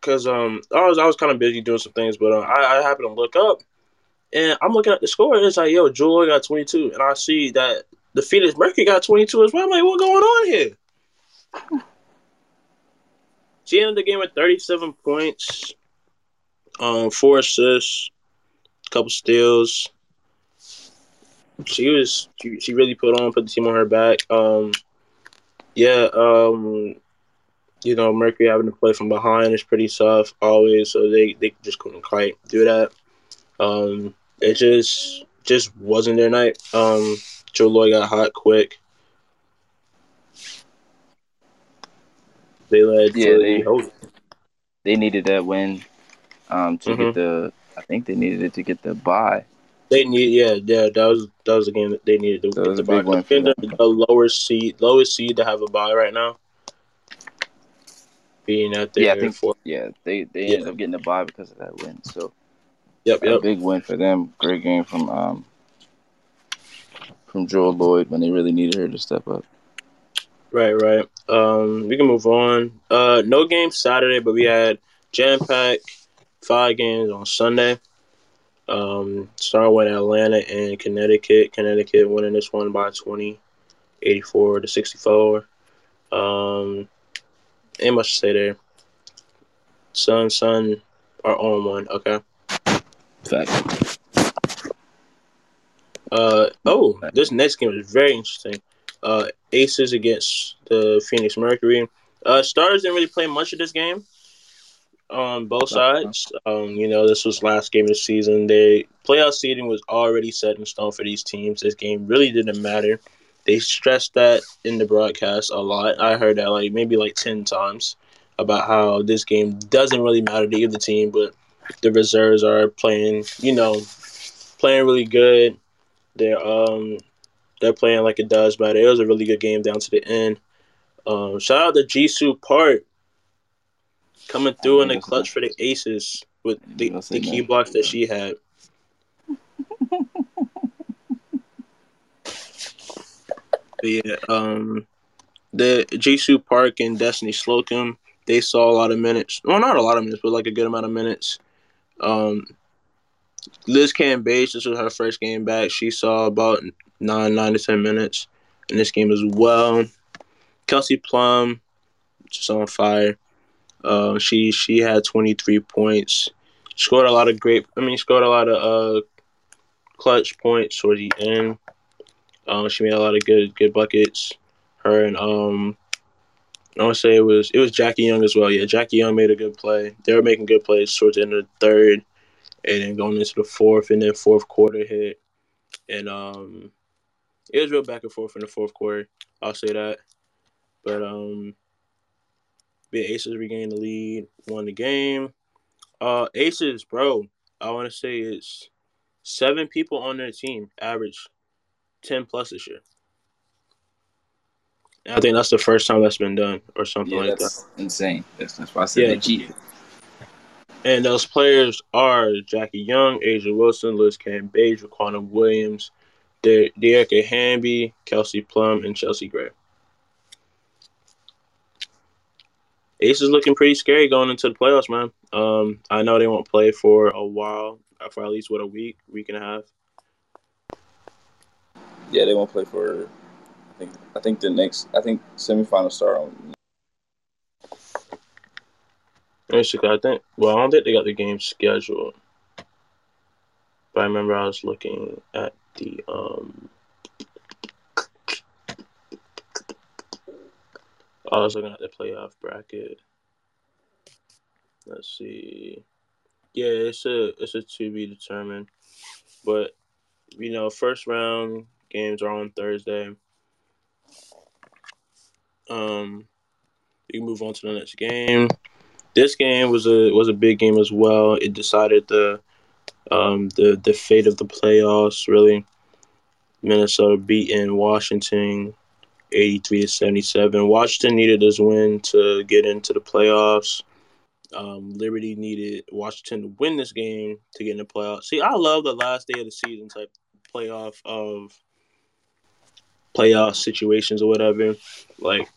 because um, I was, I was kind of busy doing some things, but uh, I, I happened to look up, and I'm looking at the score, and it's like, yo, Loyd got 22. And I see that the Phoenix Mercury got 22 as well. I'm like, what's going on here? She ended the game with 37 points, um, four assists, a couple steals. She was she, she really put on, put the team on her back. Um, yeah, um, you know, Mercury having to play from behind is pretty tough always, so they, they just couldn't quite do that. Um, it just just wasn't their night. Um, Jewell Loyd got hot quick. They led Yeah, they- the They needed that win um, to Mhm. get the. I think they needed it to get the bye. They need, yeah, yeah. That was that was the game that they needed to get the a. They're the lowest seed, lowest seed to have a bye right now. Being at there Yeah, I think- for Yeah, they they Yeah. ended up getting the bye because of that win. So yep, a yep. big win for them. Great game from um from Jewell Loyd when they really needed her to step up. Right, right. Um, we can move on. Uh, no games Saturday, but we had jam pack five games on Sunday. Um, starting with Atlanta and Connecticut. Connecticut winning this one by 20, 84 to 64. Um, ain't much to say there. Sun, Sun are on one. Okay. Fact. Uh oh, this next game is very interesting. Uh, Aces against the Phoenix Mercury. Uh, Stars didn't really play much of this game on both sides. Um, you know, this was last game of the season. They playoff seeding was already set in stone for these teams. This game really didn't matter. They stressed that in the broadcast a lot. I heard that like maybe like ten times about how this game doesn't really matter to either team, but the reserves are playing, you know, playing really good. They're um they're playing like it does matter. It was a really good game down to the end. Um, shout out to Jisoo Park coming through in the clutch for the Aces with the, the key blocks that she had. (laughs) yeah, um, the Jisoo Park and Destiny Slocum, they saw a lot of minutes. Well, not a lot of minutes, but like a good amount of minutes. Um, Liz Cambage, this was her first game back. She saw about nine, nine to ten minutes in this game as well. Kelsey Plum, just on fire. Uh, she she had 23 points. Scored a lot of great. I mean, scored a lot of uh, clutch points towards the end. Um, she made a lot of good good buckets. Her and um, I want to say it was it was Jackie Young as well. Yeah, Jackie Young made a good play. They were making good plays towards the end of the third, and then going into the fourth, and then fourth quarter hit, and um, it was real back and forth in the fourth quarter. I'll say that, but um, the Aces regained the lead, won the game. Uh, Aces, bro, I want to say it's seven people on their team average 10 plus this year. And I think that's the first time that's been done or something Yeah, like that's that. insane. That's, that's why I said Yeah. they cheated. And those players are Jackie Young, A'ja Wilson, Liz Cambage, Riquna Williams, De- Dearica Hamby, Kelsey Plum, and Chelsea Gray. Ace is looking pretty scary going into the playoffs, man. Um, I know they won't play for a while, for at least what a week, week and a half. Yeah, they won't play for. I think. I think the next. I think semifinals start on. Basically, I think. Well, I don't think they got the game scheduled, but I remember I was looking at the um. I was looking at the playoff bracket. Let's see. Yeah, it's a it's a to be determined, but you know, first round games are on Thursday. Um, you can move on to the next game this game was a was a big game as well. It decided the um, the the fate of the playoffs. Really, Minnesota beating Washington, eighty three to seventy seven. Washington needed this win to get into the playoffs. Um, Liberty needed Washington to win this game to get in the playoffs. See, I love the last day of the season type playoff of playoff situations or whatever. Like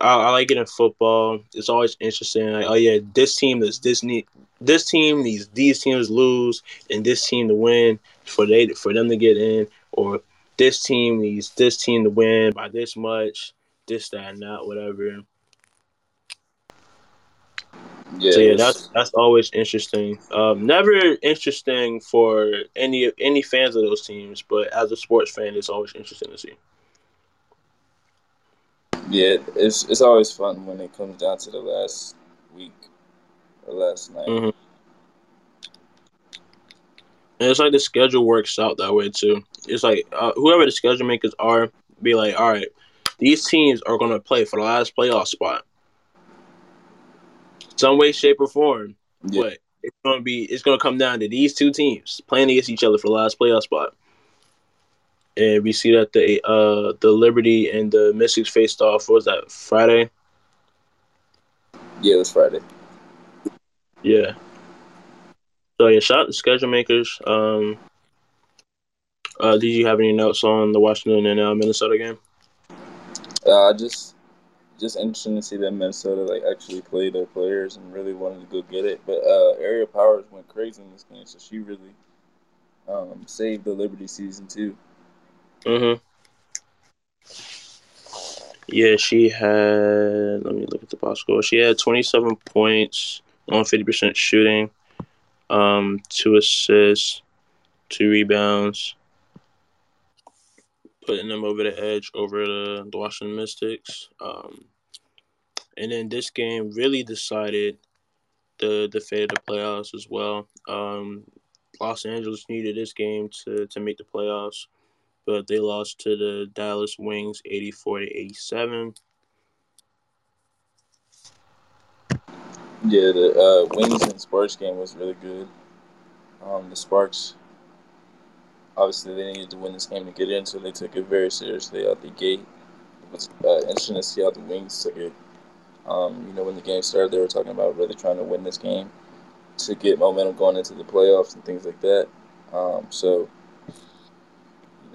I, I like it in football. It's always interesting. Like, oh yeah, this team is this need this team needs these teams lose and this team to win for they for them to get in, or this team needs this team to win by this much, this that and that, whatever. Yeah, so yeah, that's that's always interesting. Um, never interesting for any any fans of those teams, but as a sports fan, it's always interesting to see. Yeah. It's it's always fun when it comes down to the last week or last night. Mhm. And it's like the schedule works out that way too. It's like uh, whoever the schedule makers are, be like, all right, these teams are gonna play for the last playoff spot, some way, shape, or form. Yeah. But it's gonna be, it's gonna come down to these two teams playing against each other for the last playoff spot. And we see that the uh the Liberty and the Mystics faced off. What was that Friday? Yeah, it was Friday. Yeah. So yeah, shout out to schedule makers. Um, uh, did you have any notes on the Washington and uh, Minnesota game? Uh, just just interesting to see that Minnesota like actually played their players and really wanted to go get it. But uh, Aerial Powers went crazy in this game, so she really um, saved the Liberty season too. Mm-hmm. Yeah, she had. Let me look at the box score. She had twenty seven points on fifty percent shooting, um, two assists, two rebounds, putting them over the edge over the, the Washington Mystics. Um, and then this game really decided the the fate of the playoffs as well. Um, Los Angeles needed this game to to make the playoffs. But they lost to the Dallas Wings 84 to 87. Yeah, the uh, Wings and Sparks game was really good. Um, the Sparks, obviously, they needed to win this game to get in, so they took it very seriously out the gate. It was uh, interesting to see how the Wings took it. Um, you know, when the game started, they were talking about really trying to win this game to get momentum going into the playoffs and things like that. Um, so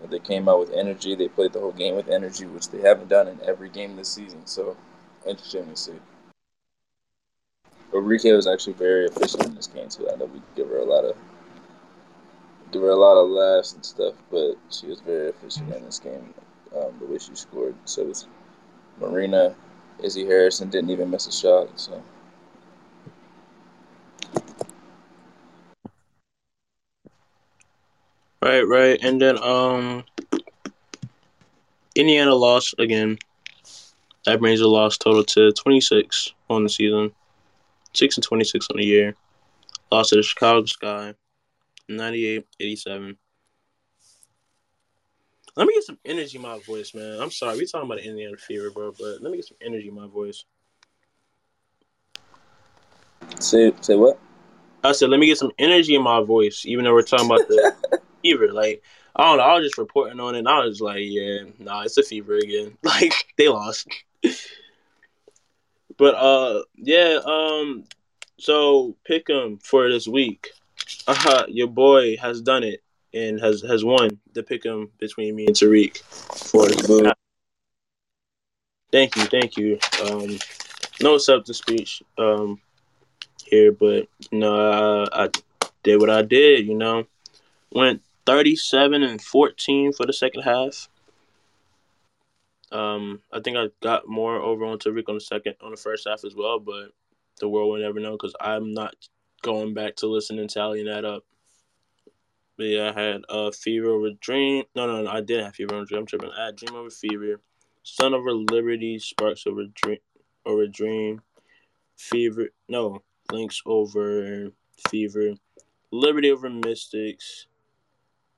they came out with energy. They played the whole game with energy, which they haven't done in every game this season. So interesting to see. Arike was actually very efficient in this game too. I know we give her a lot of give her a lot of laughs and stuff, but she was very efficient in this game. Um, the way she scored. So was Marina, Izzy Harrison didn't even miss a shot. So. Right, right, and then um, Indiana lost again. That brings the loss total to 26 on the season, six and 26 on the year. Lost to the Chicago Sky, 98-87. Let me get some energy in my voice, man. I'm sorry, we talking about the Indiana Fever, bro, but let me get some energy in my voice. Say say what? I said, let me get some energy in my voice, even though we're talking about the (laughs) fever. Like, I don't know. I was just reporting on it. And I was like, yeah, nah, it's a fever again. (laughs) Like, they lost. (laughs) but uh, yeah. Um, so pick them for this week. Uh-huh, your boy has done it and has has won the pick 'em between me and Tariq for Boo. Thank you, thank you. Um, no substance speech um here, but know, I, I did what I did. You know, went thirty-seven and fourteen for the second half. Um, I think I got more over on Tariq on the second on the first half as well, but the world will never know because I'm not going back to listen and tallying that up. But yeah, I had uh fever over dream. No, no, no, I didn't have fever over dream. I'm tripping. I had dream over fever, sun over liberty, sparks over dream, over dream, fever. No, lynx over fever, liberty over mystics.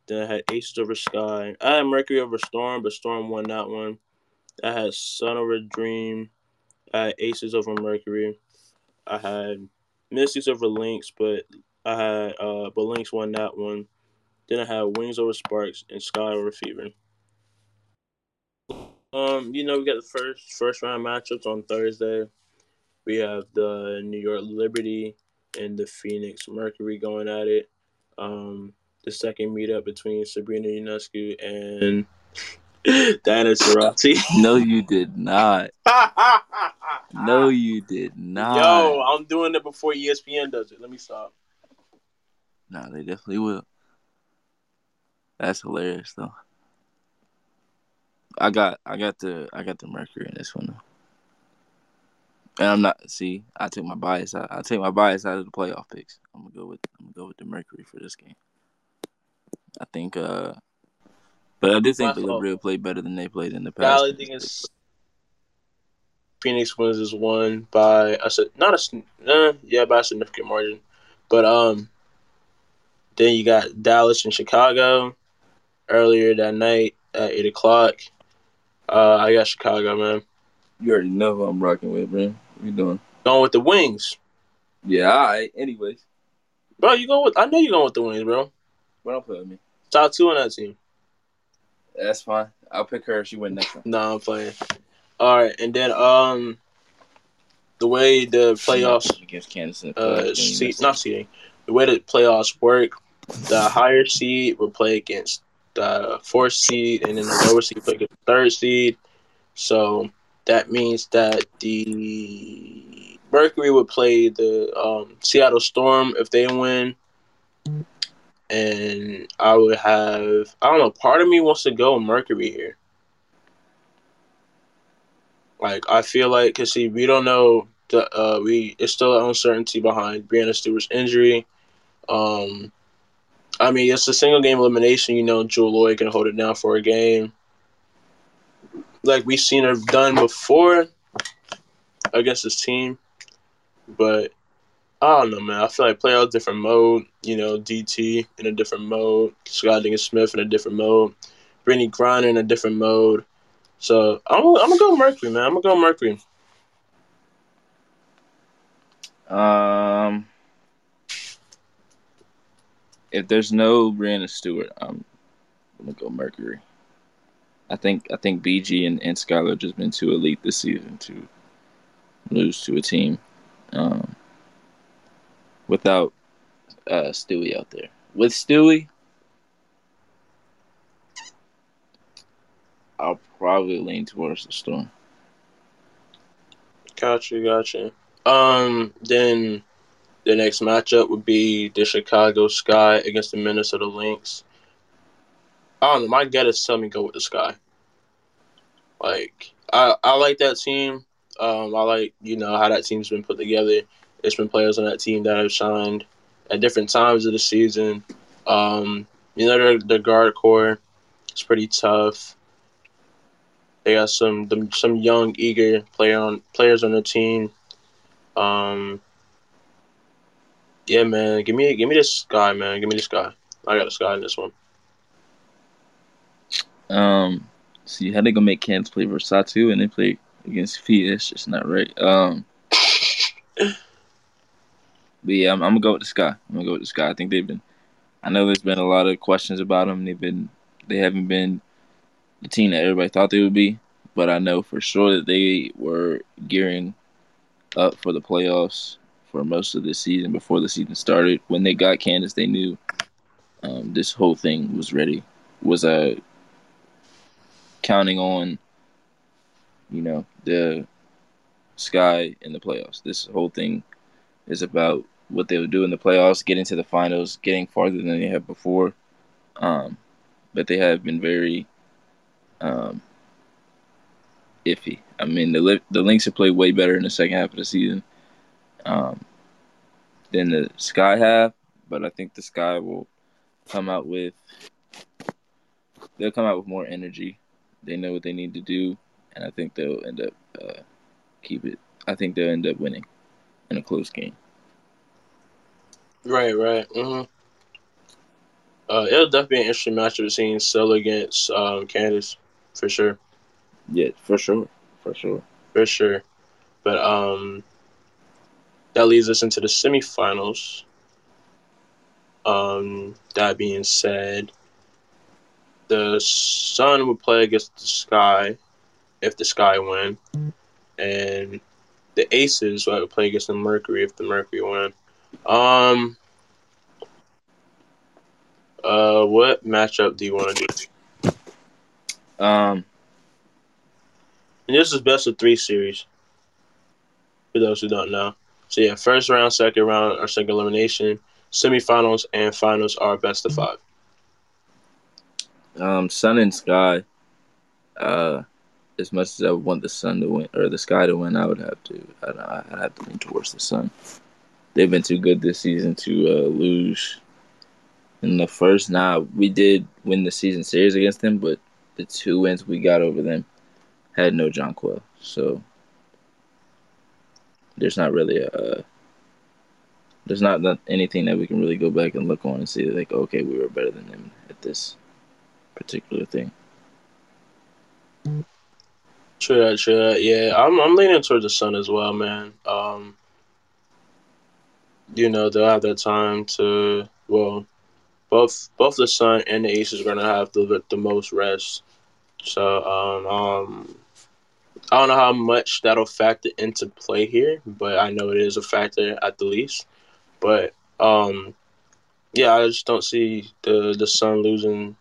Then I had aces over sky. I had mercury over storm, but storm won that one. I had sun over dream. I had aces over mercury. I had mystics over lynx, but I had uh, but lynx won that one. Then I had Wings over Sparks and Sky over Fever. Um, you know, we got the first first round matchups on Thursday. We have the New York Liberty and the Phoenix Mercury going at it. Um, the second meetup between Sabrina Ionescu and (laughs) Diana Taurasi. (laughs) No, you did not. (laughs) No, you did not. Yo, I'm doing it before ESPN does it. Let me stop. No, they definitely will. That's hilarious though. I got I got the I got the Mercury in this one though. And I'm not see, I took my bias out I take my bias out of the playoff picks. I'm gonna go with I'm gonna go with the Mercury for this game. I think uh but I do think the. Liberty will play better than they played in the past. The thing is, Phoenix wins is won by I said not a uh, yeah by a significant margin, but um, then you got Dallas and Chicago earlier that night at eight o'clock. Uh, I got Chicago man You already know who I'm rocking with, man. What you doing? going with the Wings, Yeah, all right. Anyways, bro. You go with I know you going with the Wings, bro. But don't play with me. Top two on that team. That's fine. I'll pick her if she win next time. No, I'm playing. All right, and then um, the way the playoffs against Kansas. in the uh seat not seating the way the playoffs work the higher seed will play against the fourth seed and then the lower seed play against the third seed so that means that the mercury would play the um, seattle storm if they win and i would have i don't know part of me wants to go mercury here like i feel like because see we don't know the uh we it's still uncertainty behind Breanna Stewart's injury. Um, I mean it's a single game elimination. You know, Jewell Loyd can hold it down for a game, like we've seen her done before against this team. But I don't know, man. I feel like play out a different mode. You know, DT in a different mode, Scott Diggins Smith in a different mode. Brittney Griner in a different mode. So I'm, I'm gonna go Mercury, man. I'm gonna go Mercury. Um, if there's no Breanna Stewart, I'm gonna go Mercury. I think I think BG and, and Skylar just been too elite this season to lose to a team um, without uh, Stewie out there. With Stewie, I'll probably lean towards the Storm. Gotcha, gotcha. Um, then the next matchup would be the Chicago Sky against the Minnesota Lynx. I don't know. My gut is telling me go with the Sky. Like I, I like that team. Um, I like you know how that team's been put together. It's been players on that team that have shined at different times of the season. Um, you know the, the guard core is pretty tough. They got some some young, eager player on players on the team. Um, yeah, man, give me give me this guy, man. Give me this guy. I got this guy in this one. Um, see how they gonna make Kansas play Versatile and they play against Feet. It's just not right. Um, (laughs) but yeah, I'm, I'm, gonna go with the sky. I'm gonna go with this guy. I think they've been. I know there's been a lot of questions about them. They've been. They haven't been the team that everybody thought they would be, but I know for sure that they were gearing up for the playoffs for most of the season before the season started. When they got Candace, they knew um, this whole thing was ready. Was uh, counting on, you know, the sky in the playoffs. This whole thing is about what they would do in the playoffs, getting to the finals, getting farther than they have before. Um, but they have been very um, iffy. I mean, the the Lynx have played way better in the second half of the season. Um, than the Sky have, but I think the Sky will come out with they'll come out with more energy. They know what they need to do, and I think they'll end up uh, keep it. I think they'll end up winning in a close game. Right, right. Mm-hmm. Uh, it'll definitely be an interesting matchup seeing Syl against um, Candace, for sure. Yeah, for sure, for sure, for sure. But um, that leads us into the semifinals. Um, that being said, the Sun would play against the Sky if the Sky win, and the Aces would play against the Mercury if the Mercury win. Um, uh, what matchup do you want to do? Um, and this is best of three series. For those who don't know. So yeah, first round, second round, or second elimination, semifinals, and finals are best of five. Um, Sun and Sky. Uh, as much as I would want the Sun to win or the Sky to win, I would have to. I'd, I'd have to lean towards the Sun. They've been too good this season to uh, lose in the first. Now we did win the season series against them, but the two wins we got over them had no Jonquel, so there's not really a there's not, anything that we can really go back and look on and see like okay we were better than them at this particular thing. True true. Yeah, I'm I'm leaning towards the sun as well, man. Um, you know they'll have that time to well, both both the sun and the aces are gonna have the the most rest. So um um I don't know how much that'll factor into play here, but I know it is a factor at the least. But um, yeah, I just don't see the the Sun losing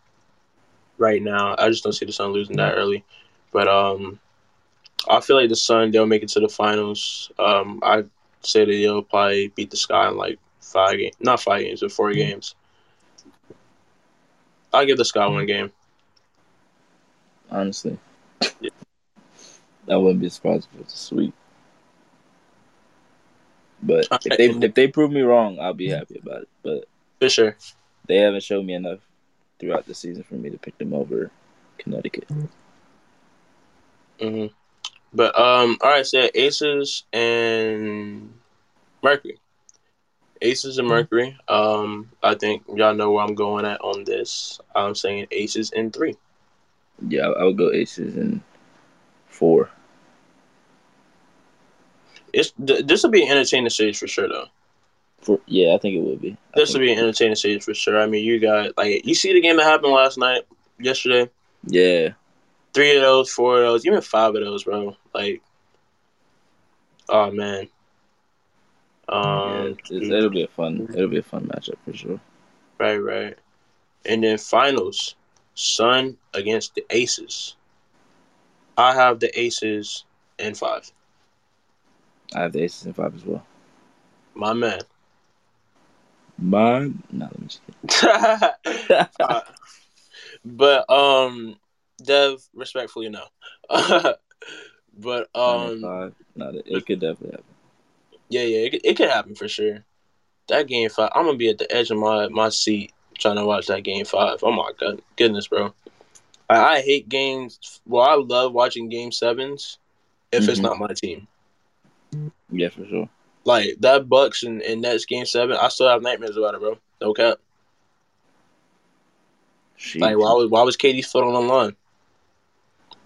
right now. I just don't see the Sun losing that early. But um, I feel like the Sun they'll make it to the finals. Um, I say that they'll probably beat the Sky in like five games, not five games, but four mm-hmm. games. I'll give the Sky one mm-hmm. game. Honestly. Yeah. (laughs) I wouldn't be surprised if it's a sweep. But if they if they prove me wrong, I'll be mm-hmm. happy about it. But for sure, they haven't shown me enough throughout the season for me to pick them over Connecticut. Mm-hmm. But um, all right, so Aces and Mercury. Aces and Mercury. Um, I think y'all know where I'm going at on this. I'm saying Aces in three. Yeah, I, would go Aces and four. It's th- this will be an entertaining series for sure, though. For yeah, I think it would be. I This will be an entertaining series for sure. I mean, you got like you see the game that happened last night, yesterday. Yeah, Three of those, four of those, even five of those, bro. Like, oh man. Um, It's, it'll be a fun. It'll be a fun matchup for sure. right, right. And then finals, Sun against the Aces. I have the Aces and five. I have the Aces and five as well. My man. My No, let me just. (laughs) Uh, but um, Dev, respectfully, no. (laughs) but Mine um, five. No, it, it could definitely happen. yeah, yeah, it, could- it could happen for sure. That game five, I'm gonna be at the edge of my my seat trying to watch that game five. Oh my god, goodness, bro. I, I hate games. Well, I love watching game sevens if it's Mhm. not my team. Yeah, for sure. Like that Bucks and, and Nets game seven, I still have nightmares about it, bro. No cap. Sheesh. Like why was why was KD's foot on the line?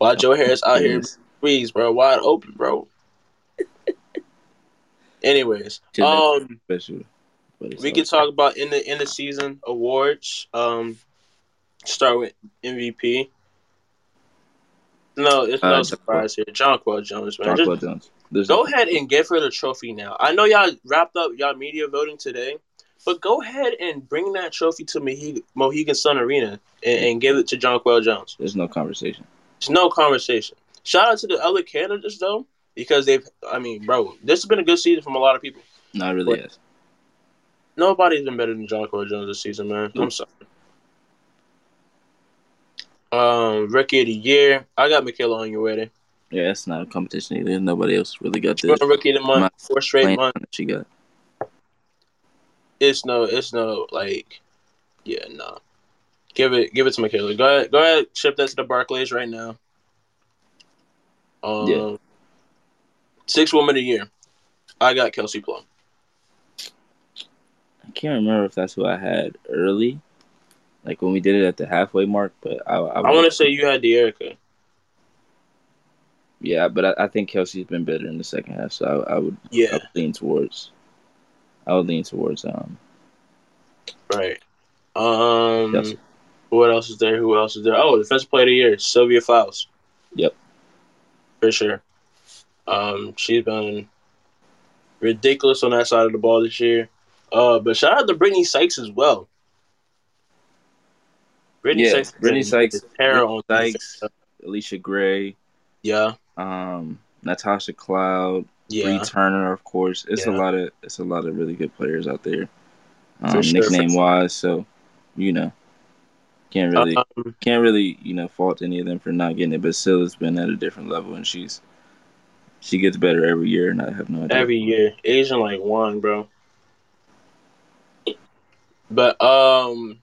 Why Joe Harris out here squeeze, bro, wide open, bro. Anyways, (laughs) um, Especially. but it's we can talk about in the in the season awards. Um, start with MVP. No, it's no Uh, surprise here. Jonquel Jones, man. Just Jonquel Jones. There's go ahead and give her the trophy now. I know y'all wrapped up y'all media voting today, but go ahead and bring that trophy to Mohegan, Mohegan Sun Arena and, and give it to Jonquel Jones. There's no conversation. There's no conversation. Shout out to the other candidates though, because they've. I mean, bro, this has been a good season from a lot of people. No, it really is. Nobody's been better than Jonquel Jones this season, man. I'm Nope. sorry. Um, rookie of the year, I got Michaela Onyenwere. Yeah, it's not a competition either. Nobody else really got this. Rookie of the month, My- four straight months. she got. It's no, it's no like, yeah, no. Give it, give it to Michaela. Go ahead, go ahead, ship that to the Barclays right now. Um, Yeah. six women a year, I got Kelsey Plum. I can't remember if that's who I had early, like when we did it at the halfway mark. But I, I, I want to say you had the Erica. yeah, but I, I think Kelsey's been better in the second half, so I, I would, I Yeah, would lean towards. I would lean towards um. right. Um, Kelsey. What else is there? Who else is there? Oh, defensive player of the year, Sylvia Fowles. Yep. for sure. Um, she's been ridiculous on that side of the ball this year. Uh, but shout out to Brittney Sykes as well. Brittney Yeah, Sykes, Brittney Sykes- a terror defense. Sykes. Allisha Gray, Yeah, um, Natasha Cloud, yeah, Bree Turner, of course. It's Yeah. a lot of it's a lot of really good players out there, um, sure, nickname wise. So, you know, can't really Um, can't really you know fault any of them for not getting it. But Syl's been at a different level, and she's she gets better every year, and I have no idea. every year, Asian like one, bro. But um,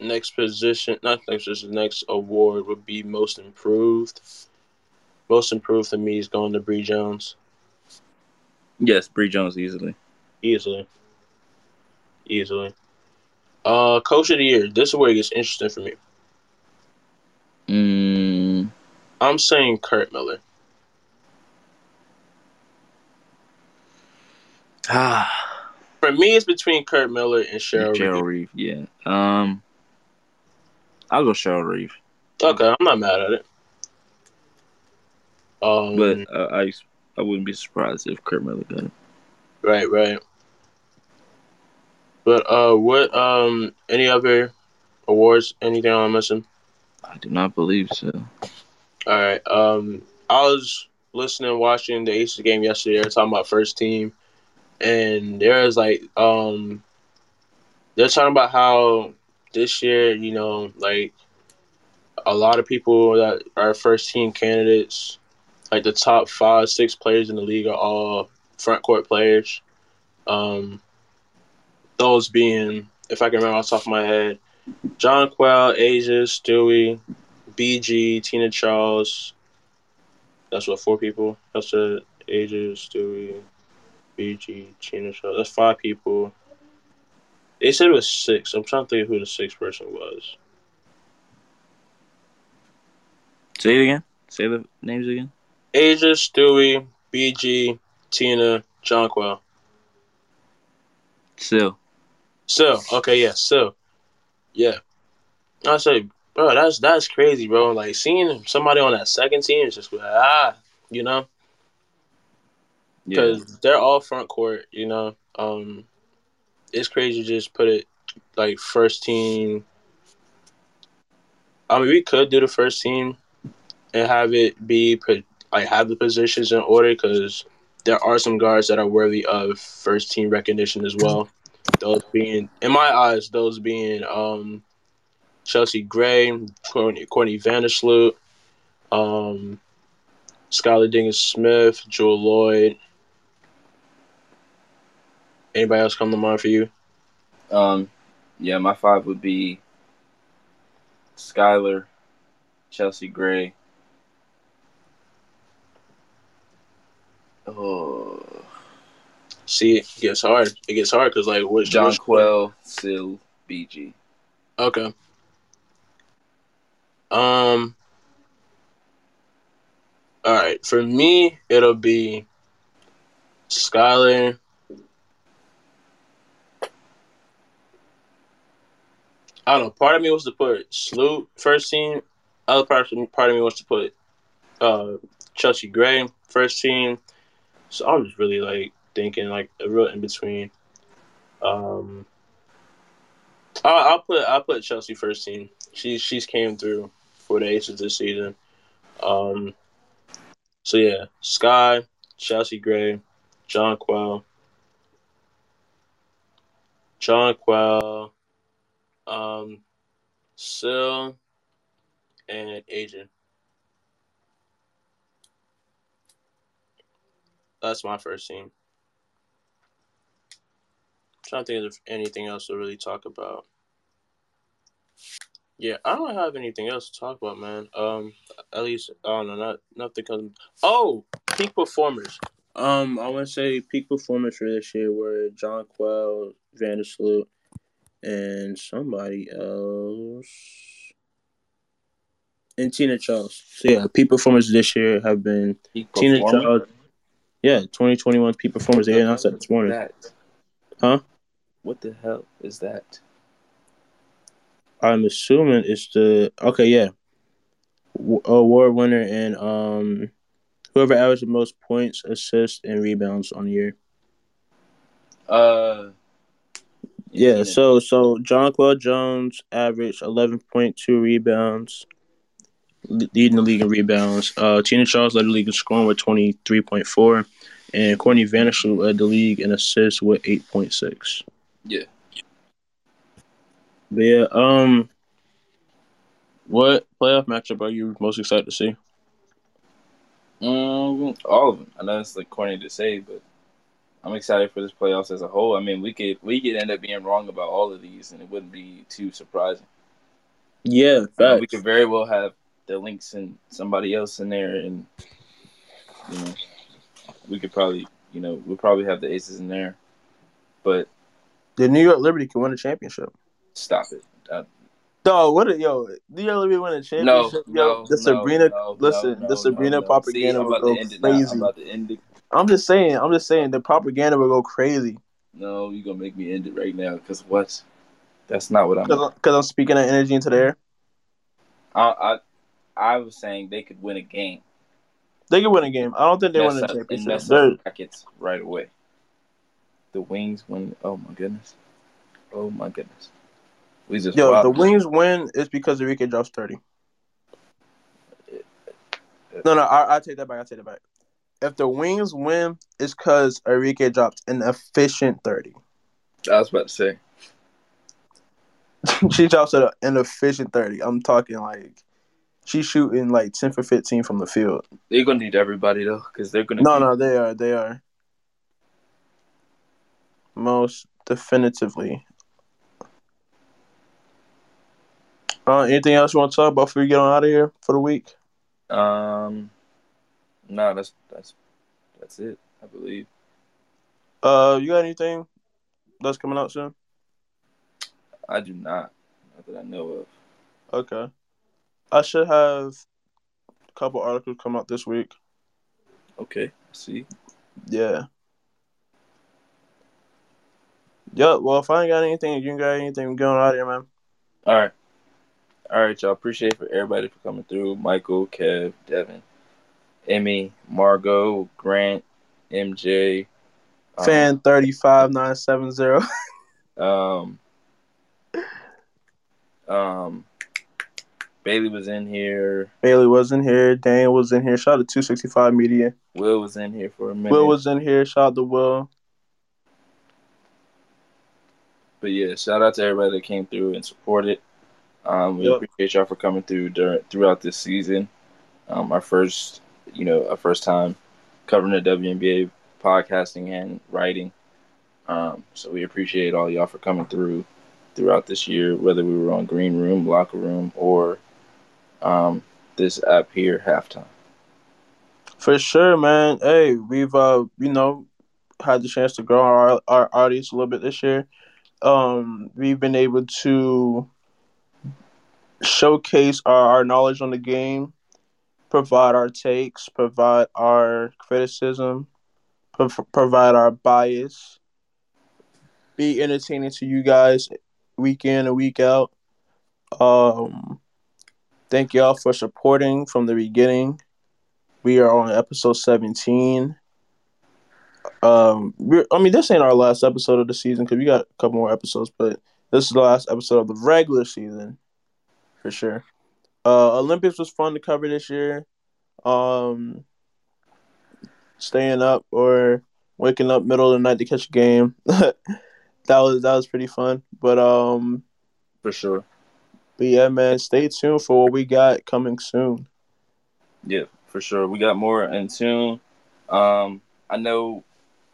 next position, not next position, next award would be most improved. Most improved to me is going to Bree Jones. Yes, Bree Jones easily. Easily. Easily. Uh, coach of the year. This is where it gets interesting for me. Mm, I'm saying Curt Miller. ah, For me, it's between Curt Miller and Cheryl. Cheryl Reeve. Reeve. Yeah. Um, I'll go Cheryl Reeve, Okay, I'm not mad at it. Um, but uh, I I wouldn't be surprised if Curt Miller got it. right, right. But uh, what um, any other awards? Anything I'm missing? I do not believe so. All right. Um, I was listening, watching the Aces game yesterday. They were talking about first team, and there was like, um, they're talking about how this year, you know, like a lot of people that are first team candidates, like the top five, six players in the league are all front court players. Um, those being, if I can remember off the top of my head, John Quell, A'ja, Stewie, BG, Tina Charles. That's what four people. That's the ages, Stewie, BG, Tina Charles. That's five people. They said it was six. I'm trying to think of who the sixth person was. Say it again. Say the names again. A'ja, Stewie, BG, Tina, Jonquel. Still. So okay, yeah, so yeah. I say, bro, that's that's crazy, bro. Like seeing somebody on that second team is just like, ah, you know, Yeah. because they're all front court. You know, um, it's crazy to just put it like first team. I mean, we could do the first team and have it be like have the positions in order because there are some guards that are worthy of first team recognition as well. Those being, in my eyes, those being um, Chelsea Gray, Courtney, Courtney Vandersloot, um, Skylar Dingus Smith, Jewell Loyd. Anybody else come to mind for you? Um, yeah, my five would be Skylar, Chelsea Gray. Oh, See, it gets hard. It gets hard because like which John Quell, Syl, BG. Okay. Um. All right, for me, it'll be Skylar. I don't know. Part of me wants to put Sloot first team. Other part of me, part of me wants to put uh, Chelsea Gray first team. So I'm just really like thinking like a real in between. Um, I'll, I'll put I'll put Chelsea first team. She she's came through for the Aces this season. Um, so yeah, Sky, Chelsea Gray, Jonquel, John Quell, um, Syl, and Adrian. That's my first team. Trying to think of anything else to really talk about. Yeah, I don't have anything else to talk about, man. Um, at least I don't know, not nothing comes. Oh, peak performers. Um, I want to say peak performers for this year were Jonquel, Vandersloot, and somebody else, and Tina Charles. So yeah, peak performers this year have been Peak Tina performer? Charles. Yeah, 2021 peak performers. They announced that this morning. That? Huh? What the hell is that? I'm assuming it's the okay, yeah, W- award winner and um, whoever averaged the most points, assists, and rebounds on the year. Uh, Yeah, Tina. so so Jonquel Jones averaged 11.2 rebounds, leading the league in rebounds. Uh, Tina Charles led the league in scoring with 23.4, and Courtney Vandersloot led the league in assists with 8.6. Yeah. But yeah, um, what playoff matchup are you most excited to see? Um, all of them. I know it's like corny to say, but I'm excited for this playoffs as a whole. I mean, we could we could end up being wrong about all of these, and it wouldn't be too surprising. Yeah, we could very well have the Lynx and somebody else in there, and you know, we could probably you know we'll probably have the aces in there, but The New York Liberty can win a championship. stop it. Uh, Dog, what? A, yo, New York Liberty win a no, championship. no, yo, the Sabrina, no, listen, no, the Sabrina no, no. propaganda See, will go to end it now. crazy. I'm about to end it. I'm just saying, I'm just saying, the propaganda will go crazy No, you're gonna make me end it right now because what? That's not what I'm. because I'm speaking that energy into the air. I, I I was saying they could win a game. They could win a game. I don't think they win a championship. They're- brackets right away. The Wings win. Oh my goodness. Oh my goodness. We just Yo, the Wings win is because Arike drops thirty. No, no, I, I take that back. I take that back. If the Wings win, it's because Arike dropped an efficient thirty. I was about to say. (laughs) she drops an efficient thirty. I'm talking like she's shooting like ten for fifteen from the field. They're gonna need everybody though, because they're gonna. No, be- no, they are. They are. Most definitively. Uh, anything else you want to talk about before we get on out of here for the week? Um. No, that's that's that's it. I believe. Uh, you got anything that's coming out soon? I do not. Not that I know of. Okay. I should have A couple articles come out this week. Okay, see. Yeah. Yep. Well, if I ain't got anything, you ain't got anything going out here, man. All right. All right, y'all. Appreciate for everybody for coming through. Michael, Kev, Devin, Emmy, Margot, Grant, MJ. um, Fan thirty five nine seven zero. (laughs) Um, um, Bailey was in here. Bailey was in here. Dan was in here. Shout out to two sixty five media. Will was in here for a minute. Will was in here. Shout out to Will. But yeah, shout out to everybody that came through and supported. Um, we Yep. appreciate y'all for coming through during, throughout this season. Um, our first, you know, our first time covering the WNBA, podcasting and writing. Um, so we appreciate all y'all for coming through throughout this year, whether we were on Green Room, Locker Room, or um, this app here, Halftime. For sure, man. Hey, we've uh, you know, had the chance to grow our our audience a little bit this year. Um, we've been able to showcase our, our knowledge on the game, provide our takes, provide our criticism, prov- provide our bias, be entertaining to you guys week in and week out. Um, thank y'all for supporting from the beginning. We are on episode 17. Um, we're, I mean, this ain't our last episode of the season because we got a couple more episodes, but this is the last episode of the regular season for sure. Uh, Olympics was fun to cover this year. Um, staying up or waking up middle of the night to catch a game. (laughs) that was that was pretty fun. But um, For sure. but yeah, man, stay tuned for what we got coming soon. Yeah, for sure. We got more in tune. Um, I know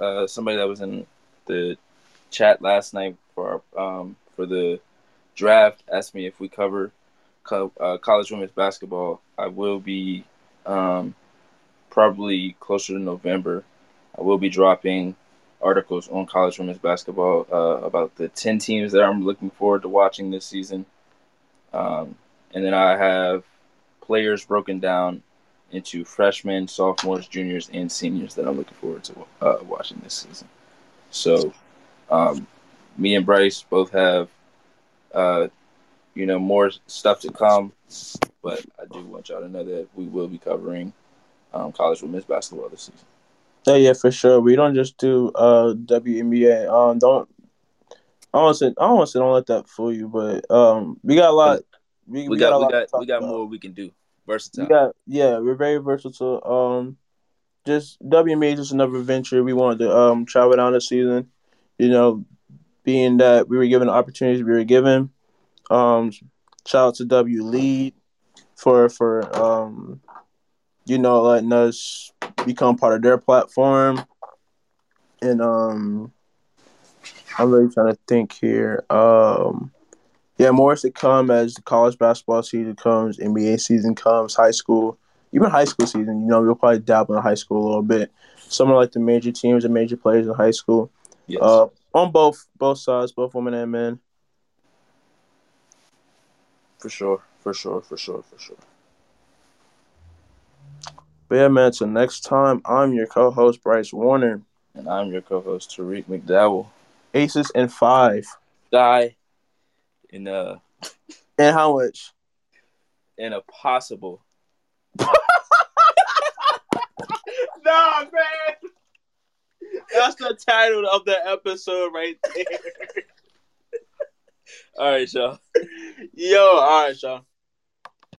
uh, somebody that was in the chat last night for our, um, for the draft asked me if we cover co- uh, college women's basketball. I will be um, probably closer to November. I will be dropping articles on college women's basketball uh, about the 10 teams that I'm looking forward to watching this season. Um, and then I have players broken down into freshmen, sophomores, juniors, and seniors that I'm looking forward to uh, watching this season. So, um, me and Bryce both have, uh, you know, more stuff to come, but I do want y'all to know that we will be covering um, college women's basketball this season. Yeah, yeah, for sure. We don't just do uh WNBA. Um, don't. I don't say I don't want to say don't let that fool you, but um, we got a lot. We, We, a got, we lot to got, we got about. more we can do. Versatile. got yeah, we're very versatile. Um, just WNBA is just another venture we wanted to um travel down this season. You know, being that we were given the opportunities we were given. Um, shout out to W Lead for for um, you know, letting us become part of their platform. And um, I'm really trying to think here. Um, yeah, more is to come as the college basketball season comes, NBA season comes, high school, even high school season. You know, we'll probably dabble in high school a little bit. Some are like the major teams and major players in high school. Yes. Uh, on both both sides, both women and men. for sure. For sure. For sure. For sure. But yeah, man. Till next time, I'm your co-host Bryce Warner. And I'm your co-host Tariq McDowell. Aces and five. Die in a And how much? in a possible (laughs) Nah, man. That's the title of the episode right there. (laughs) All right, y'all. Yo, all right, y'all.